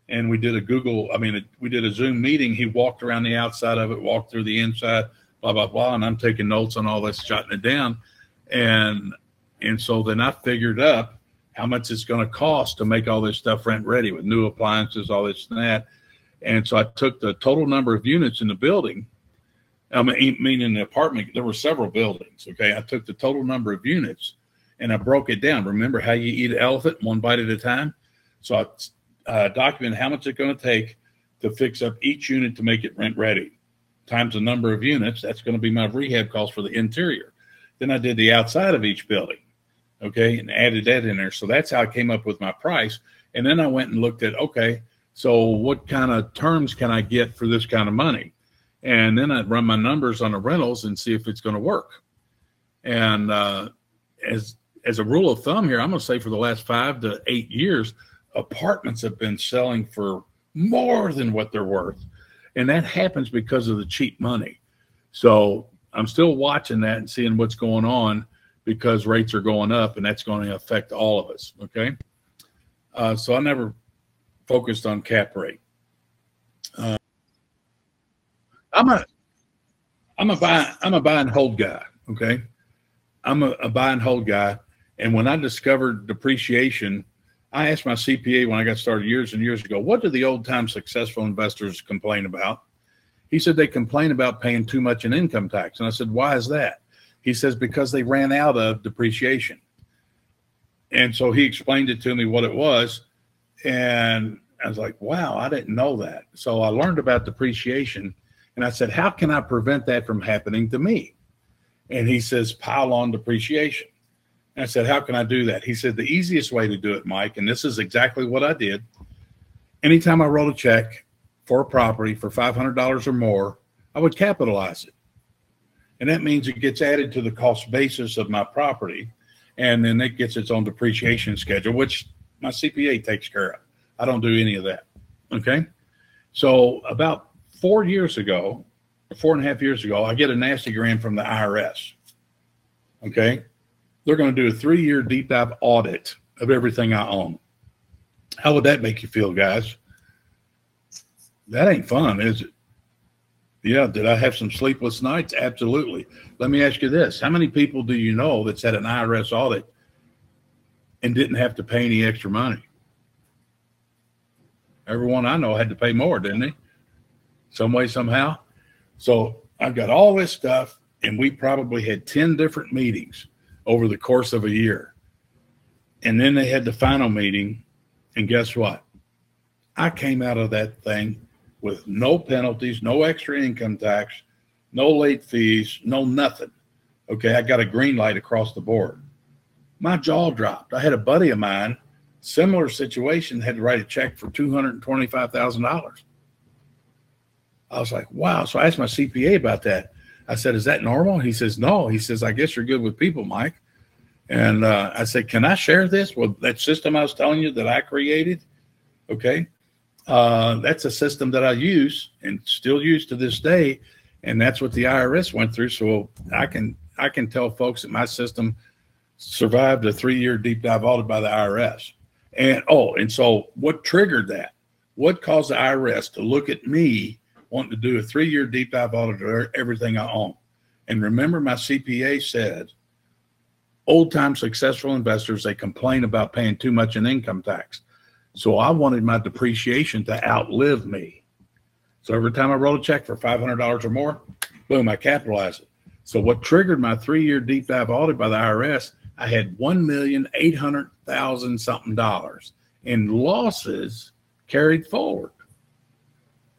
and we did a Google. I mean, we did a Zoom meeting. He walked around the outside of it, walked through the inside, blah blah blah, and I'm taking notes on all this, jotting it down, and and so then I figured up how much it's going to cost to make all this stuff rent ready with new appliances, all this and that. And so I took the total number of units in the building. I mean, meaning the apartment, there were several buildings. Okay. I took the total number of units and I broke it down. Remember how you eat an elephant one bite at a time? So I uh, documented how much it's going to take to fix up each unit to make it rent ready times the number of units. That's going to be my rehab cost for the interior. Then I did the outside of each building okay, and added that in there. So that's how I came up with my price. And then I went and looked at, okay, so what kind of terms can I get for this kind of money? And then I'd run my numbers on the rentals and see if it's going to work. And uh, as as a rule of thumb here, I'm going to say for the last five to eight years, apartments have been selling for more than what they're worth. And that happens because of the cheap money. So I'm still watching that and seeing what's going on because rates are going up and that's going to affect all of us. Okay. Uh, so I never focused on cap rate. Uh, I'm a, I'm a buy, I'm a buy and hold guy. Okay. I'm a, a buy and hold guy. And when I discovered depreciation, I asked my CPA when I got started years and years ago, what do the old time successful investors complain about? He said they complain about paying too much in income tax. And I said, why is that? He says, because they ran out of depreciation. And so he explained it to me what it was. And I was like, wow, I didn't know that. So I learned about depreciation. And I said, how can I prevent that from happening to me? And he says, pile on depreciation. And I said, how can I do that? He said, the easiest way to do it, Mike, and this is exactly what I did. Anytime I wrote a check for a property for $500 or more, I would capitalize it. And that means it gets added to the cost basis of my property. And then it gets its own depreciation schedule, which my CPA takes care of. I don't do any of that. Okay. So about four years ago, four and a half years ago, I get a nasty gram from the IRS. Okay. They're going to do a three year deep dive audit of everything I own. How would that make you feel, guys? That ain't fun, is it? Yeah. Did I have some sleepless nights? Absolutely. Let me ask you this How many people do you know that's had an IRS audit and didn't have to pay any extra money? Everyone I know had to pay more, didn't they? Some way, somehow. So I've got all this stuff, and we probably had 10 different meetings over the course of a year. And then they had the final meeting, and guess what? I came out of that thing with no penalties, no extra income tax, no late fees, no nothing. Okay, I got a green light across the board. My jaw dropped. I had a buddy of mine, similar situation, had to write a check for $225,000. I was like, wow. So I asked my CPA about that. I said, is that normal? He says, no. He says, I guess you're good with people, Mike. And uh, I said, can I share this? Well, that system I was telling you that I created, okay, uh, that's a system that I use and still use to this day. And that's what the IRS went through. So I can I can tell folks that my system survived a three-year deep dive audit by the IRS. And oh, and so what triggered that? What caused the IRS to look at me wanting to do a three year deep dive audit of everything I own. And remember, my CPA said, old time successful investors, they complain about paying too much in income tax. So I wanted my depreciation to outlive me. So every time I wrote a check for $500 or more, boom, I capitalized it. So what triggered my three year deep dive audit by the IRS, I had one million eight hundred thousand something dollars in losses carried forward.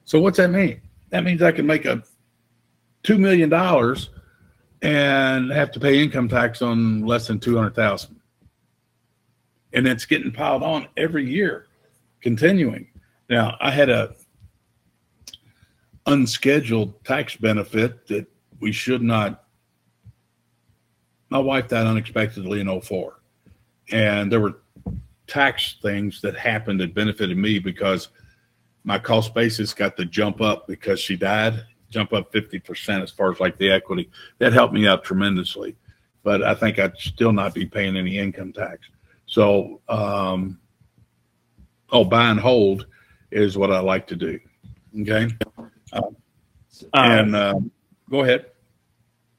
So what's that mean? that means I can make a two million dollars and have to pay income tax on less than two hundred thousand, and it's getting piled on every year, continuing. Now I had a unscheduled tax benefit that we should not. My wife died unexpectedly in 04. And there were tax things that happened that benefited me because my cost basis got to jump up because she died, jump up 50% as far as like the equity. That helped me out tremendously. But I think I'd still not be paying any income tax. So, um, oh, buy and hold is what I like to do. Okay. Um, and uh, go ahead.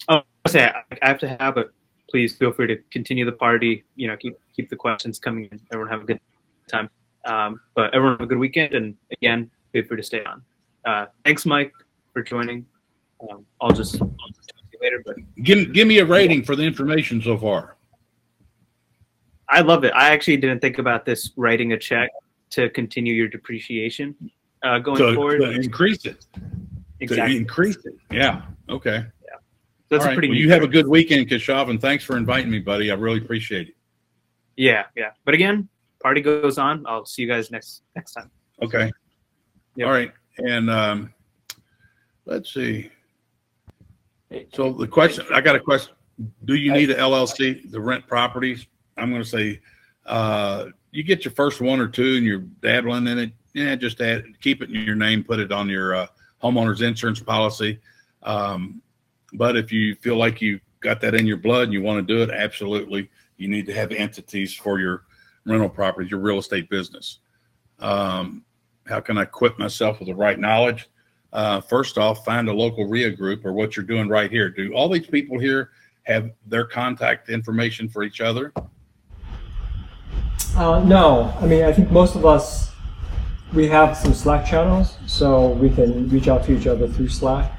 Oh, I say I have to have, it. please feel free to continue the party. You know, keep keep the questions coming in. Everyone have a good time. Um, but everyone have a good weekend, and again, feel free to stay on. Uh, thanks, Mike, for joining. Um, I'll just I'll just talk to you later. But give give me a rating for the information so far. I love it. I actually didn't think about this writing a check to continue your depreciation uh, going forward. To increase it. Exactly. Increase it. Yeah. Okay. Yeah. That's right. pretty. Well, you have a good weekend, Keshav, and thanks for inviting me, buddy. I really appreciate it. Yeah, yeah. But again, party goes on. I'll see you guys next next time. Okay. Yep. All right. And um, let's see. So the question, I got a question. Do you need an LLC to rent properties? I'm going to say, uh, you get your first one or two and you're dabbling in it. Yeah, just add, keep it in your name, put it on your uh, homeowner's insurance policy. Um, but if you feel like you got that in your blood and you want to do it, absolutely, you need to have entities for your rental properties, your real estate business. Um, how can I equip myself with the right knowledge? Uh, first off, find a local REIA group or what you're doing right here. Do all these people here have their contact information for each other? Uh, no, I mean, I think most of us, we have some Slack channels, so we can reach out to each other through Slack.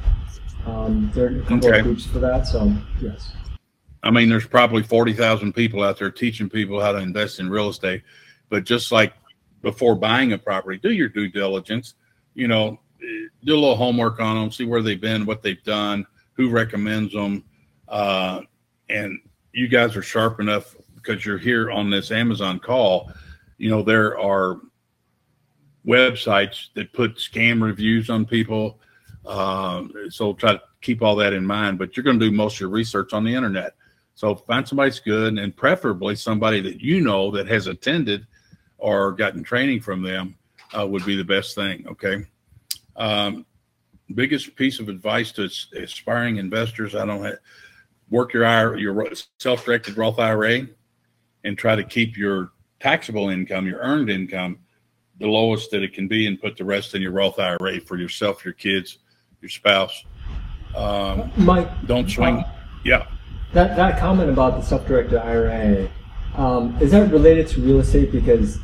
Um, there are a couple Okay. of groups for that, so yes. I mean, there's probably 40,000 people out there teaching people how to invest in real estate. But just like before buying a property, do your due diligence. You know, do a little homework on them, see where they've been, what they've done, who recommends them. Uh, and you guys are sharp enough because you're here on this Amazon call. You know, there are websites that put scam reviews on people. Um, so try to keep all that in mind, but you're going to do most of your research on the internet. So find somebody that's good and preferably somebody that you know that has attended or gotten training from them uh, would be the best thing. Okay. Um, biggest piece of advice to aspiring investors. I don't have, work your IRA, your self-directed Roth IRA and try to keep your taxable income, your earned income, the lowest that it can be, and put the rest in your Roth IRA for yourself, your kids, your spouse. Um, Mike, don't swing. Uh, yeah. That that comment about the self-directed IRA um, is that related to real estate because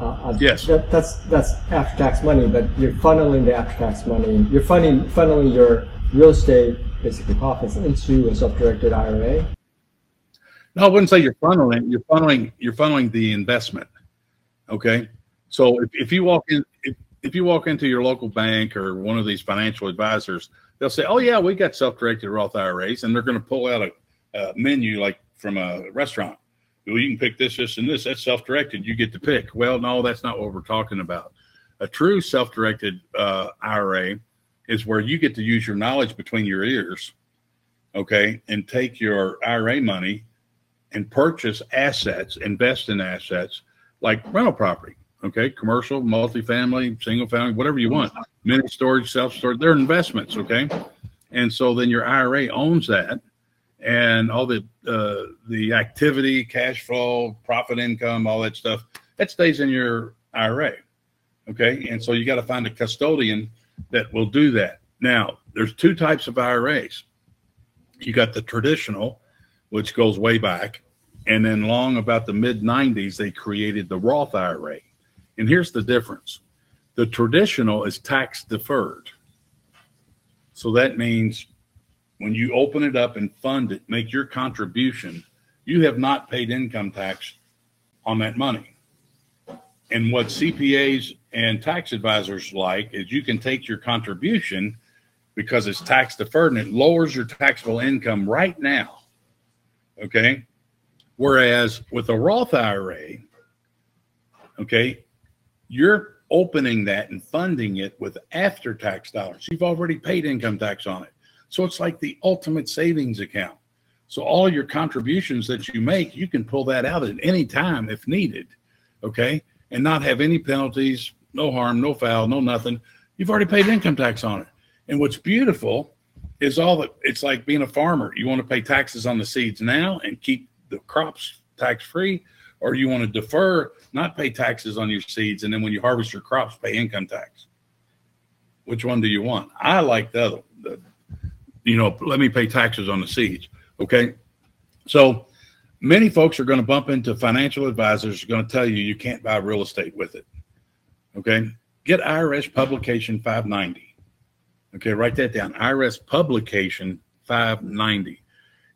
uh, uh, yes, that, that's that's after-tax money, but you're funneling the after-tax money. You're funding funneling your real estate basically profits into a self-directed IRA. No, I wouldn't say you're funneling. You're funneling. You're funneling the investment. Okay, so if, if you walk in, if, if you walk into your local bank or one of these financial advisors, they'll say, "Oh yeah, we got self-directed Roth IRAs," and they're going to pull out a, a menu like from a restaurant well, you can pick this, this, and this. That's self directed. You get to pick. Well, no, that's not what we're talking about. A true self directed uh, IRA is where you get to use your knowledge between your ears, okay, and take your IRA money and purchase assets, invest in assets like rental property, okay, commercial, multifamily, single family, whatever you want, mini storage, self storage, they're investments, okay. And so then your IRA owns that and all the uh, the activity, cash flow, profit income, all that stuff that stays in your IRA. Okay, and so you got to find a custodian that will do that. Now, there's two types of IRAs. You got the traditional, which goes way back, and then long about the mid 90s, they created the Roth IRA. And here's the difference the traditional is tax deferred. So that means when you open it up and fund it, make your contribution, you have not paid income tax on that money. And what CPAs and tax advisors like is you can take your contribution because it's tax deferred and it lowers your taxable income right now. Okay. Whereas with a Roth IRA, okay, you're opening that and funding it with after tax dollars. You've already paid income tax on it. So it's like the ultimate savings account. So all your contributions that you make, you can pull that out at any time if needed. Okay. And not have any penalties, no harm, no foul, no nothing. You've already paid income tax on it. And what's beautiful is all that it's like being a farmer. You want to pay taxes on the seeds now and keep the crops tax free, or you want to defer, not pay taxes on your seeds, and then when you harvest your crops, pay income tax. Which one do you want? I like the other, the, you know, let me pay taxes on the seeds. Okay. So many folks are going to bump into financial advisors going to tell you you can't buy real estate with it. Okay. Get IRS publication 590. Okay. Write that down. IRS publication 590.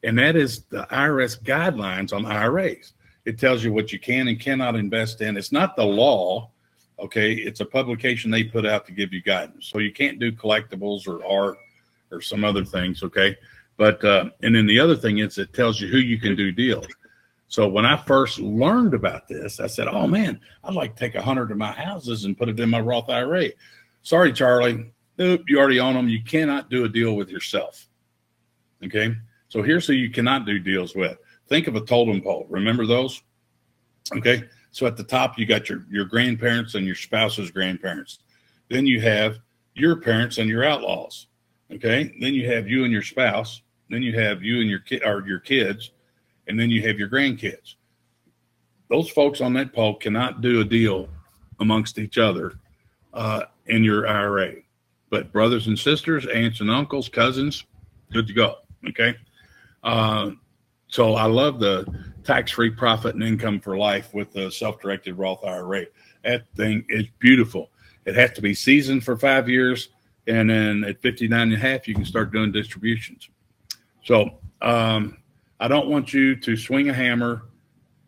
And that is the IRS guidelines on IRAs. It tells you what you can and cannot invest in. It's not the law. Okay. It's a publication they put out to give you guidance. So you can't do collectibles or art or some other things. Okay. But, uh, and then the other thing is it tells you who you can do deals. So when I first learned about this, I said, oh man, I'd like to take a hundred of my houses and put it in my Roth IRA. Sorry, Charlie. Nope, you already own them. You cannot do a deal with yourself. Okay. So here's who you cannot do deals with. Think of a totem pole. Remember those? Okay. So at the top, you got your, your grandparents and your spouse's grandparents. Then you have your parents and your outlaws. Okay. Then you have you and your spouse. Then you have you and your kid or your kids, and then you have your grandkids. Those folks on that pole cannot do a deal amongst each other uh, in your IRA. But brothers and sisters, aunts and uncles, cousins, good to go. Okay. Uh, so I love the tax-free profit and income for life with the self-directed Roth IRA. That thing is beautiful. It has to be seasoned for five years and then at 59 and a half you can start doing distributions. So um, i don't want you to swing a hammer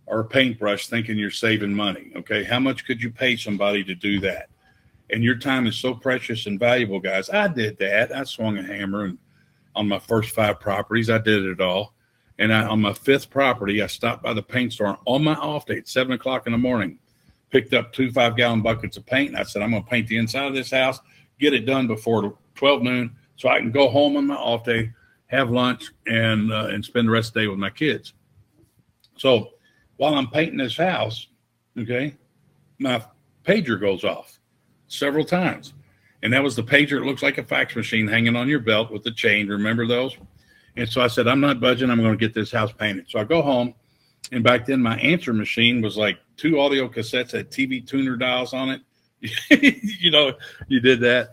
or a paintbrush thinking you're saving money okay? How much could you pay somebody to do that? And your time is so precious and valuable guys. I did that. I swung a hammer and on my first five properties i did it all. And I, on my fifth property i stopped by the paint store on my off day at seven o'clock in the morning picked up two five gallon buckets of paint and i said i'm going to paint the inside of this house get it done before 12 noon so I can go home on my off day, have lunch, and uh, and spend the rest of the day with my kids. So while I'm painting this house, okay, my pager goes off several times. And that was the pager. It looks like a fax machine hanging on your belt with the chain. Remember those? And so I said, I'm not budging. I'm going to get this house painted. So I go home. And back then, my answer machine was like two audio cassettes had TV tuner dials on it. you know, you did that.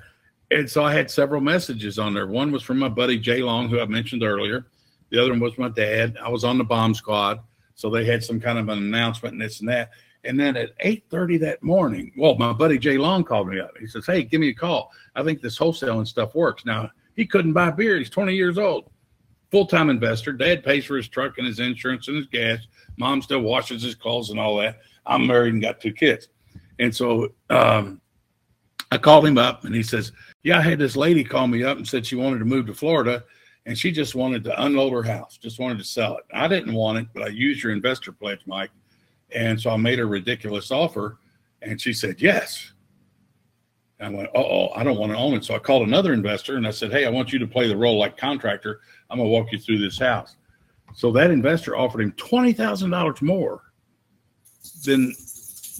And so I had several messages on there. One was from my buddy Jay Long, who I mentioned earlier. The other one was my dad. I was on the bomb squad. So they had some kind of an announcement and this and that. And then at 8:30 that morning, well, my buddy Jay Long called me up. He says, Hey, give me a call. I think this wholesaling stuff works. Now he couldn't buy beer. He's 20 years old, full-time investor. Dad pays for his truck and his insurance and his gas. Mom still washes his clothes and all that. I'm married and got two kids. And so um, I called him up and he says, Yeah, I had this lady call me up and said she wanted to move to Florida and she just wanted to unload her house, just wanted to sell it. I didn't want it, but I used your investor pledge, Mike. And so I made a ridiculous offer and she said, Yes. I went, Oh, I don't want to own it. So I called another investor and I said, Hey, I want you to play the role like contractor. I'm going to walk you through this house. So that investor offered him $20,000 more than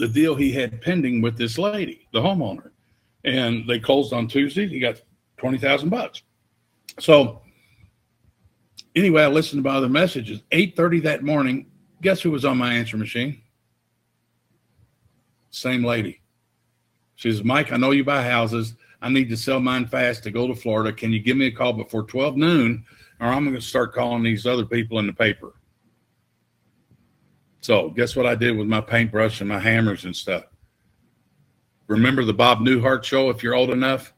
the deal he had pending with this lady, the homeowner. And they closed on Tuesday. He got 20,000 bucks. So anyway, I listened to my other messages. 8:30 that morning, guess who was on my answer machine? Same lady. She says, Mike, I know you buy houses. I need to sell mine fast to go to Florida. Can you give me a call before 12 noon? Or I'm going to start calling these other people in the paper. So, guess what I did with my paintbrush and my hammers and stuff? Remember the Bob Newhart show, if you're old enough?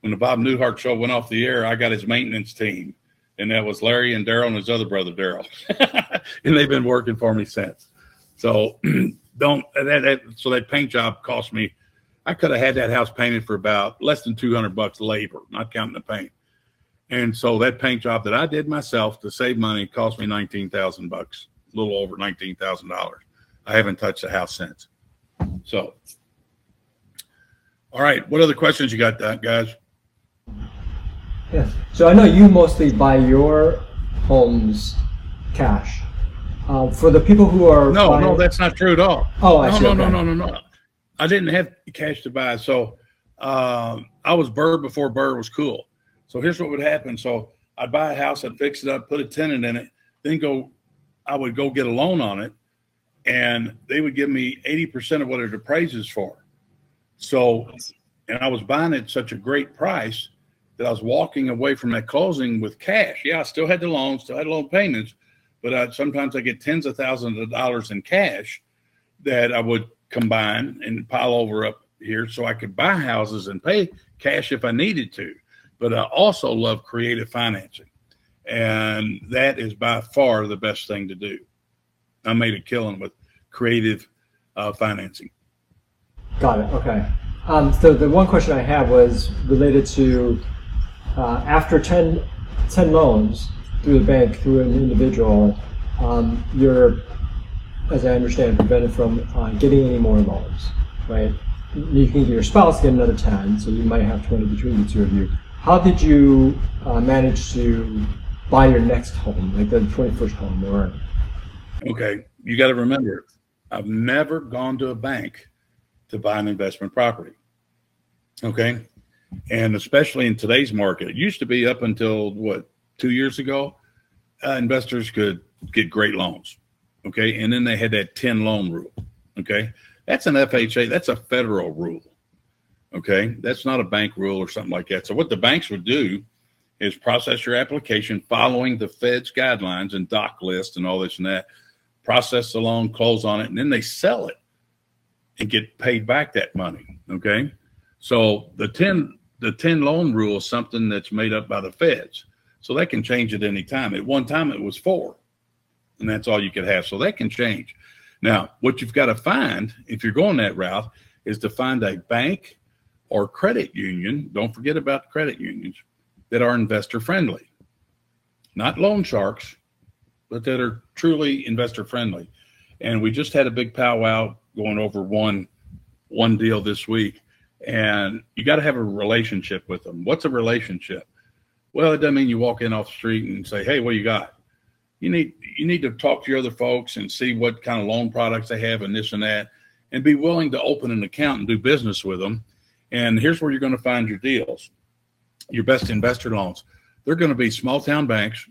When the Bob Newhart show went off the air, I got his maintenance team. And that was Larry and Darryl and his other brother, Darryl. and they've been working for me since. So, don't, that, that, so that paint job cost me, I could have had that house painted for about less than 200 bucks labor, not counting the paint. And so that paint job that I did myself to save money cost me 19,000 bucks a little over nineteen thousand dollars. I haven't touched the house since. So, all right, what other questions you got, uh, guys? Yeah. So I know you mostly buy your homes cash. Um, for the people who are no, buying... no, that's not true at all. Oh, I no, see. no, no, no, no, no. I didn't have cash to buy, so um, I was BRRRR before BRRRR was cool. So here's what would happen. So I'd buy a house, I'd fix it up, put a tenant in it, then go I would go get a loan on it and they would give me 80% of what it appraises for. So, and I was buying it at such a great price that I was walking away from that closing with cash. Yeah, I still had the loan, still had loan payments, but I, sometimes I get tens of thousands of dollars in cash that I would combine and pile over up here so I could buy houses and pay cash if I needed to. But I also love creative financing. And that is by far the best thing to do. I made a killing with creative uh, financing. Got it. Okay. Um, so the one question I had was related to uh, after 10, 10 loans through the bank, through an individual, um, you're, as I understand, prevented from uh, getting any more loans, right? You can get your spouse get another 10, so you might have 20 between the two of you. How did you uh, manage to buy your next home, like the 21st home or Okay, you got to remember, I've never gone to a bank to buy an investment property. Okay, and especially in today's market, it used to be up until what two years ago, uh, investors could get great loans. Okay, and then they had that 10 loan rule. Okay, that's an FHA, that's a federal rule. Okay, that's not a bank rule or something like that. So what the banks would do is process your application following the Fed's guidelines and doc list and all this and that, process the loan, close on it, and then they sell it and get paid back that money. Okay. So the 10 the 10 loan rule is something that's made up by the feds. So that can change at any time. At one time it was four, and that's all you could have. So that can change. Now, what you've got to find if you're going that route is to find a bank or credit union. Don't forget about credit unions that are investor friendly, not loan sharks, but that are truly investor friendly. And we just had a big powwow going over one one deal this week, and you got to have a relationship with them. What's a relationship? Well, it doesn't mean you walk in off the street and say, "Hey, what you got?" You need you need to talk to your other folks and see what kind of loan products they have and this and that, and be willing to open an account and do business with them. And here's where you're going to find your deals, your best investor loans. They're going to be small town banks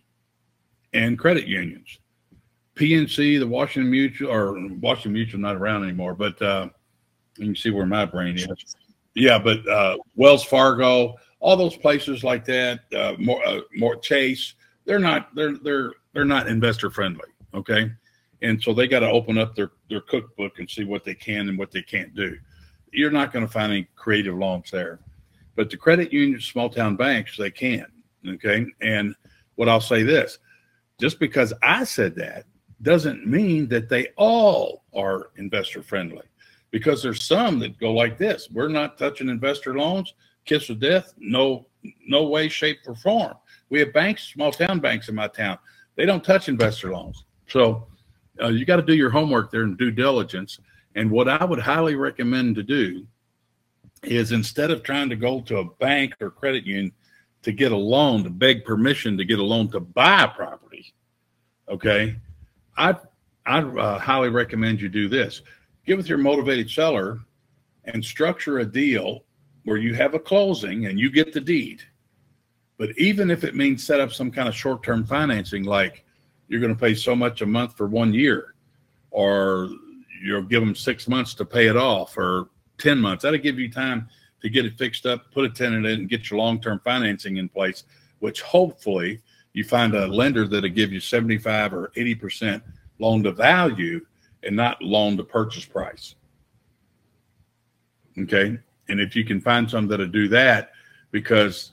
and credit unions. PNC, the Washington Mutual, or Washington Mutual, not around anymore, but uh, you can see where my brain is. Yeah, but uh, Wells Fargo, all those places like that, uh, more, uh, more Chase, they're not, they're, they're, they're not investor friendly. Okay. And so they got to open up their, their cookbook and see what they can and what they can't do. You're not going to find any creative loans there. But the credit unions, small town banks, they can. Okay. And what I'll say this just because I said that doesn't mean that they all are investor friendly because there's some that go like this we're not touching investor loans kiss of death no no way shape or form we have banks small town banks in my town they don't touch investor loans so uh, you got to do your homework there and due diligence and what i would highly recommend to do is instead of trying to go to a bank or credit union to get a loan to beg permission to get a loan to buy a property okay i i uh, highly recommend you do this. Get with your motivated seller and structure a deal where you have a closing and you get the deed. But even if it means set up some kind of short-term financing like you're going to pay so much a month for one year or you'll give them six months to pay it off or 10 months that'll give you time to get it fixed up, put a tenant in, and get your long term financing in place, which hopefully you find a lender that'll give you 75 or 80% loan to value and not loan to purchase price. Okay. And if you can find some that'll do that, because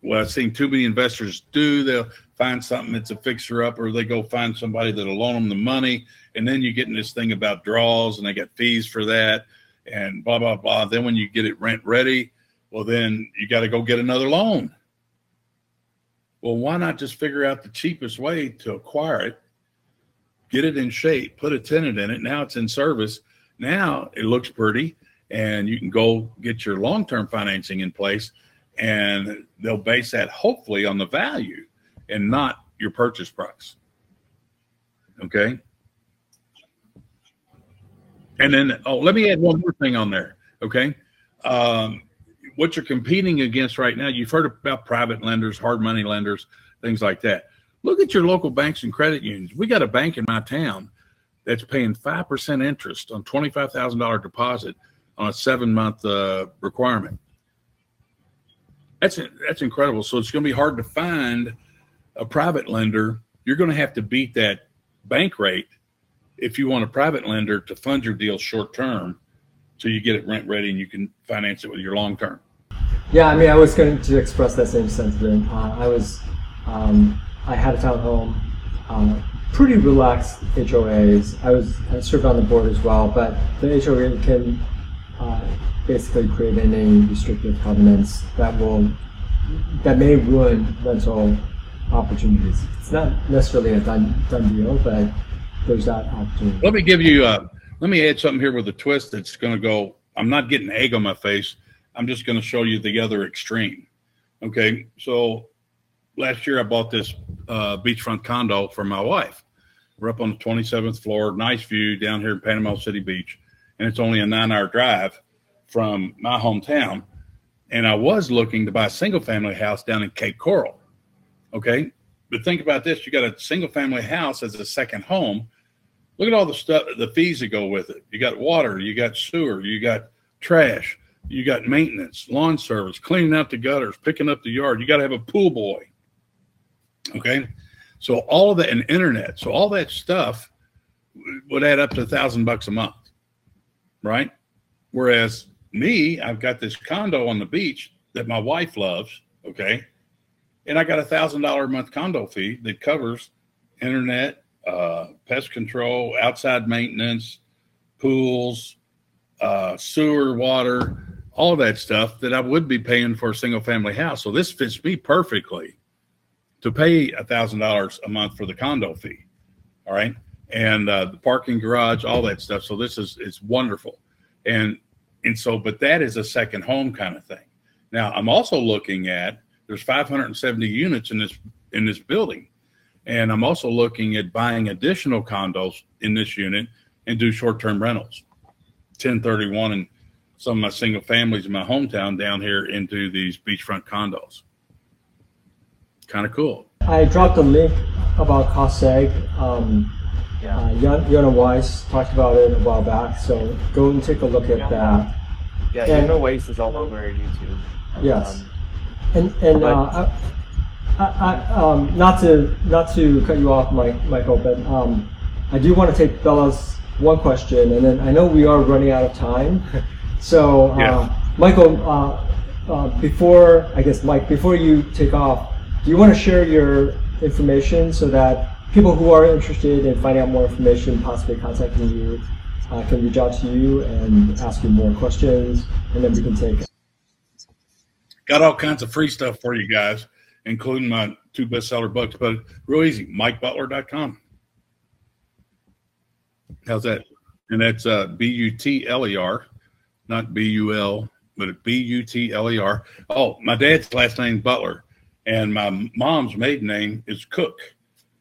what I've seen too many investors do, they'll find something that's a fixer up, or they go find somebody that'll loan them the money. And then you get in this thing about draws and they get fees for that and blah blah blah. Then when you get it rent ready, well then you got to go get another loan. Well, why not just figure out the cheapest way to acquire it, get it in shape, put a tenant in it. Now it's in service. Now it looks pretty, and you can go get your long-term financing in place, and they'll base that hopefully on the value and not your purchase price. Okay. And then, oh, let me add one more thing on there. Okay. Um, what you're competing against right now, you've heard about private lenders, hard money lenders, things like that. Look at your local banks and credit unions. We got a bank in my town that's paying 5% interest on $25,000 deposit on a seven month uh, requirement. That's, that's incredible. So it's going to be hard to find a private lender. You're going to have to beat that bank rate if you want a private lender to fund your deal short term so you get it rent ready and you can finance it with your long term. Yeah, I mean, I was going to express that same sentiment. Uh, I was, um, I had a townhome, uh, pretty relaxed HOAs. I was I served on the board as well, but the HOA can uh, basically create any restrictive covenants that will that may ruin rental opportunities. It's not necessarily a done done deal, but there's that opportunity. Let me give you, uh, let me add something here with a twist that's going to go. I'm not getting egg on my face. I'm just going to show you the other extreme. Okay. So last year I bought this uh, beachfront condo for my wife. We're up on the 27th floor, nice view down here in Panama City Beach. And it's only a nine hour drive from my hometown. And I was looking to buy a single family house down in Cape Coral. Okay. But think about this you got a single family house as a second home Look at all the stuff, the fees that go with it. You got water, you got sewer, you got trash, you got maintenance, lawn service, cleaning out the gutters, picking up the yard. You got to have a pool boy. Okay. So all of that and internet. So all that stuff would add up to a thousand bucks a month. Right. Whereas me, I've got this condo on the beach that my wife loves. Okay. And I got a thousand dollar a month condo fee that covers internet, uh, pest control, outside maintenance, pools, uh, sewer, water, all that stuff that I would be paying for a single family house. So this fits me perfectly to pay a thousand dollars a month for the condo fee. All right. And uh, the parking garage, all that stuff. So this is it's wonderful. And and so, but that is a second home kind of thing. Now I'm also looking at there's 570 units in this in this building. And I'm also looking at buying additional condos in this unit and do short term rentals, 1031 and some of my single families in my hometown down here into these beachfront condos. Kind of cool. I dropped a link about cost. Um, yeah. Uh, Yonah Weiss talked about it a while back, so go and take a look at yeah. that. Yeah, and, Yonah Weiss is all over YouTube. Yes, um, and and uh, I, I, um, not to not to cut you off, Mike, Michael, but um, I do want to take Bella's one question, and then I know we are running out of time. So, uh, yeah. Michael, uh, uh, before I guess Mike, before you take off, do you want to share your information so that people who are interested in finding out more information, possibly contacting you, uh, can reach out to you and ask you more questions, and then we can take. Got all kinds of free stuff for you guys, including my two bestseller books, but real easy, MikeButler.com. How's that? And that's uh, B U T L E R, not B U L, but B U T L E R. Oh, my dad's last name Butler, and my mom's maiden name is Cook.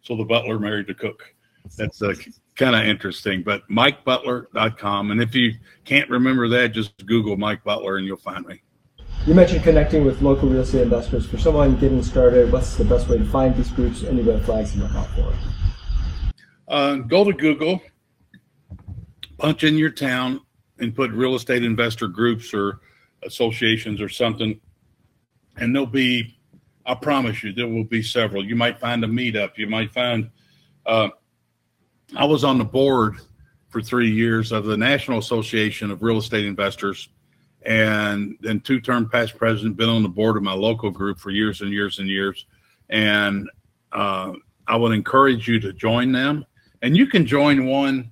So the butler married the cook. That's uh, kind of interesting. But MikeButler.com. And if you can't remember that, just Google Mike Butler and you'll find me. You mentioned connecting with local real estate investors. For someone getting started, what's the best way to find these groups? Any red flags to look out for? Uh, go to Google, punch in your town, and put real estate investor groups or associations or something, and there'll be, I promise you, there will be several. You might find a meetup. You might find. Uh, I was on the board for three years of the National Association of Real Estate Investors, and then two-term past president. Been on the board of my local group for years and years and years, and uh, I would encourage you to join them. And you can join one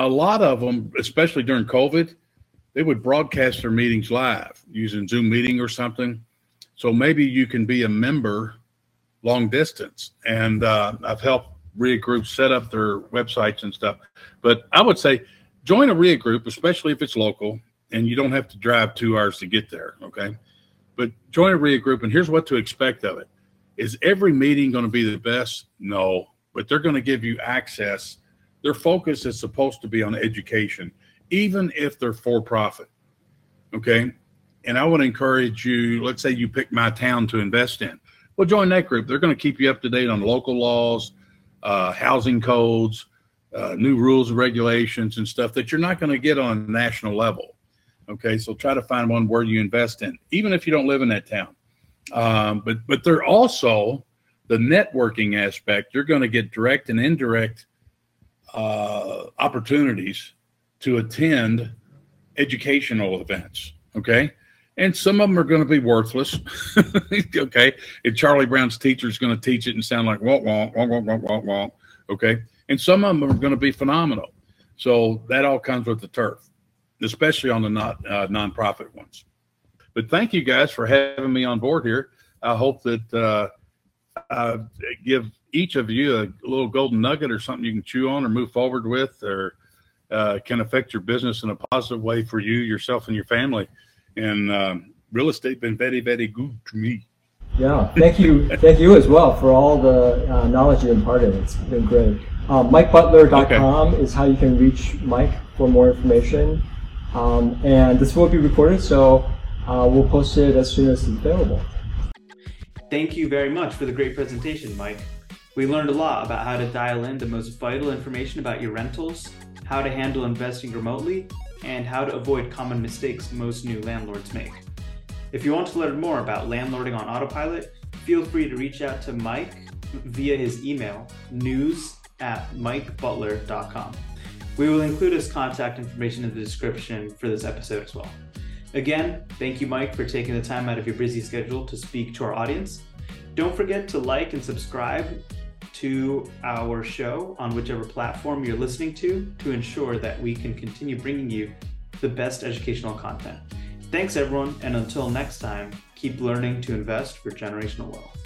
a lot of them, especially during COVID, they would broadcast their meetings live using Zoom meeting or something. So maybe you can be a member long distance. And uh, I've helped REIA groups set up their websites and stuff. But I would say join a REIA group, especially if it's local and you don't have to drive two hours to get there. Okay. But join a REIA group, and here's what to expect of it. Is every meeting going to be the best? No, but they're going to give you access their focus is supposed to be on education, even if they're for profit. Okay. And I would encourage you, let's say you pick my town to invest in. Well, join that group. They're going to keep you up to date on local laws, uh, housing codes, uh, new rules and regulations and stuff that you're not going to get on a national level. Okay. So try to find one where you invest in, even if you don't live in that town. Um, but, but they're also the networking aspect. You're going to get direct and indirect uh, opportunities to attend educational events. Okay. And some of them are going to be worthless. okay. If Charlie Brown's teacher is going to teach it and sound like wonk, wonk, wonk, wonk, wonk, wonk, wonk. Okay. And some of them are going to be phenomenal. So that all comes with the turf, especially on the not uh, nonprofit ones. But thank you guys for having me on board here. I hope that uh, I give each of you a little golden nugget or something you can chew on or move forward with or uh, can affect your business in a positive way for you, yourself, and your family. And um, real estate been very, very good to me. Yeah, thank you, thank you as well for all the uh, knowledge you imparted. It's been great. Um, MikeButler.com okay. is how you can reach Mike for more information. Um, and this will be recorded, so uh, we'll post it as soon as it's available. Thank you very much for the great presentation, Mike. We learned a lot about how to dial in the most vital information about your rentals, how to handle investing remotely, and how to avoid common mistakes most new landlords make. If you want to learn more about landlording on autopilot, feel free to reach out to Mike via his email, news at mikebutler.com. We will include his contact information in the description for this episode as well. Again, thank you, Mike, for taking the time out of your busy schedule to speak to our audience. Don't forget to like and subscribe to our show on whichever platform you're listening to to ensure that we can continue bringing you the best educational content. Thanks, everyone, and until next time, keep learning to invest for generational wealth.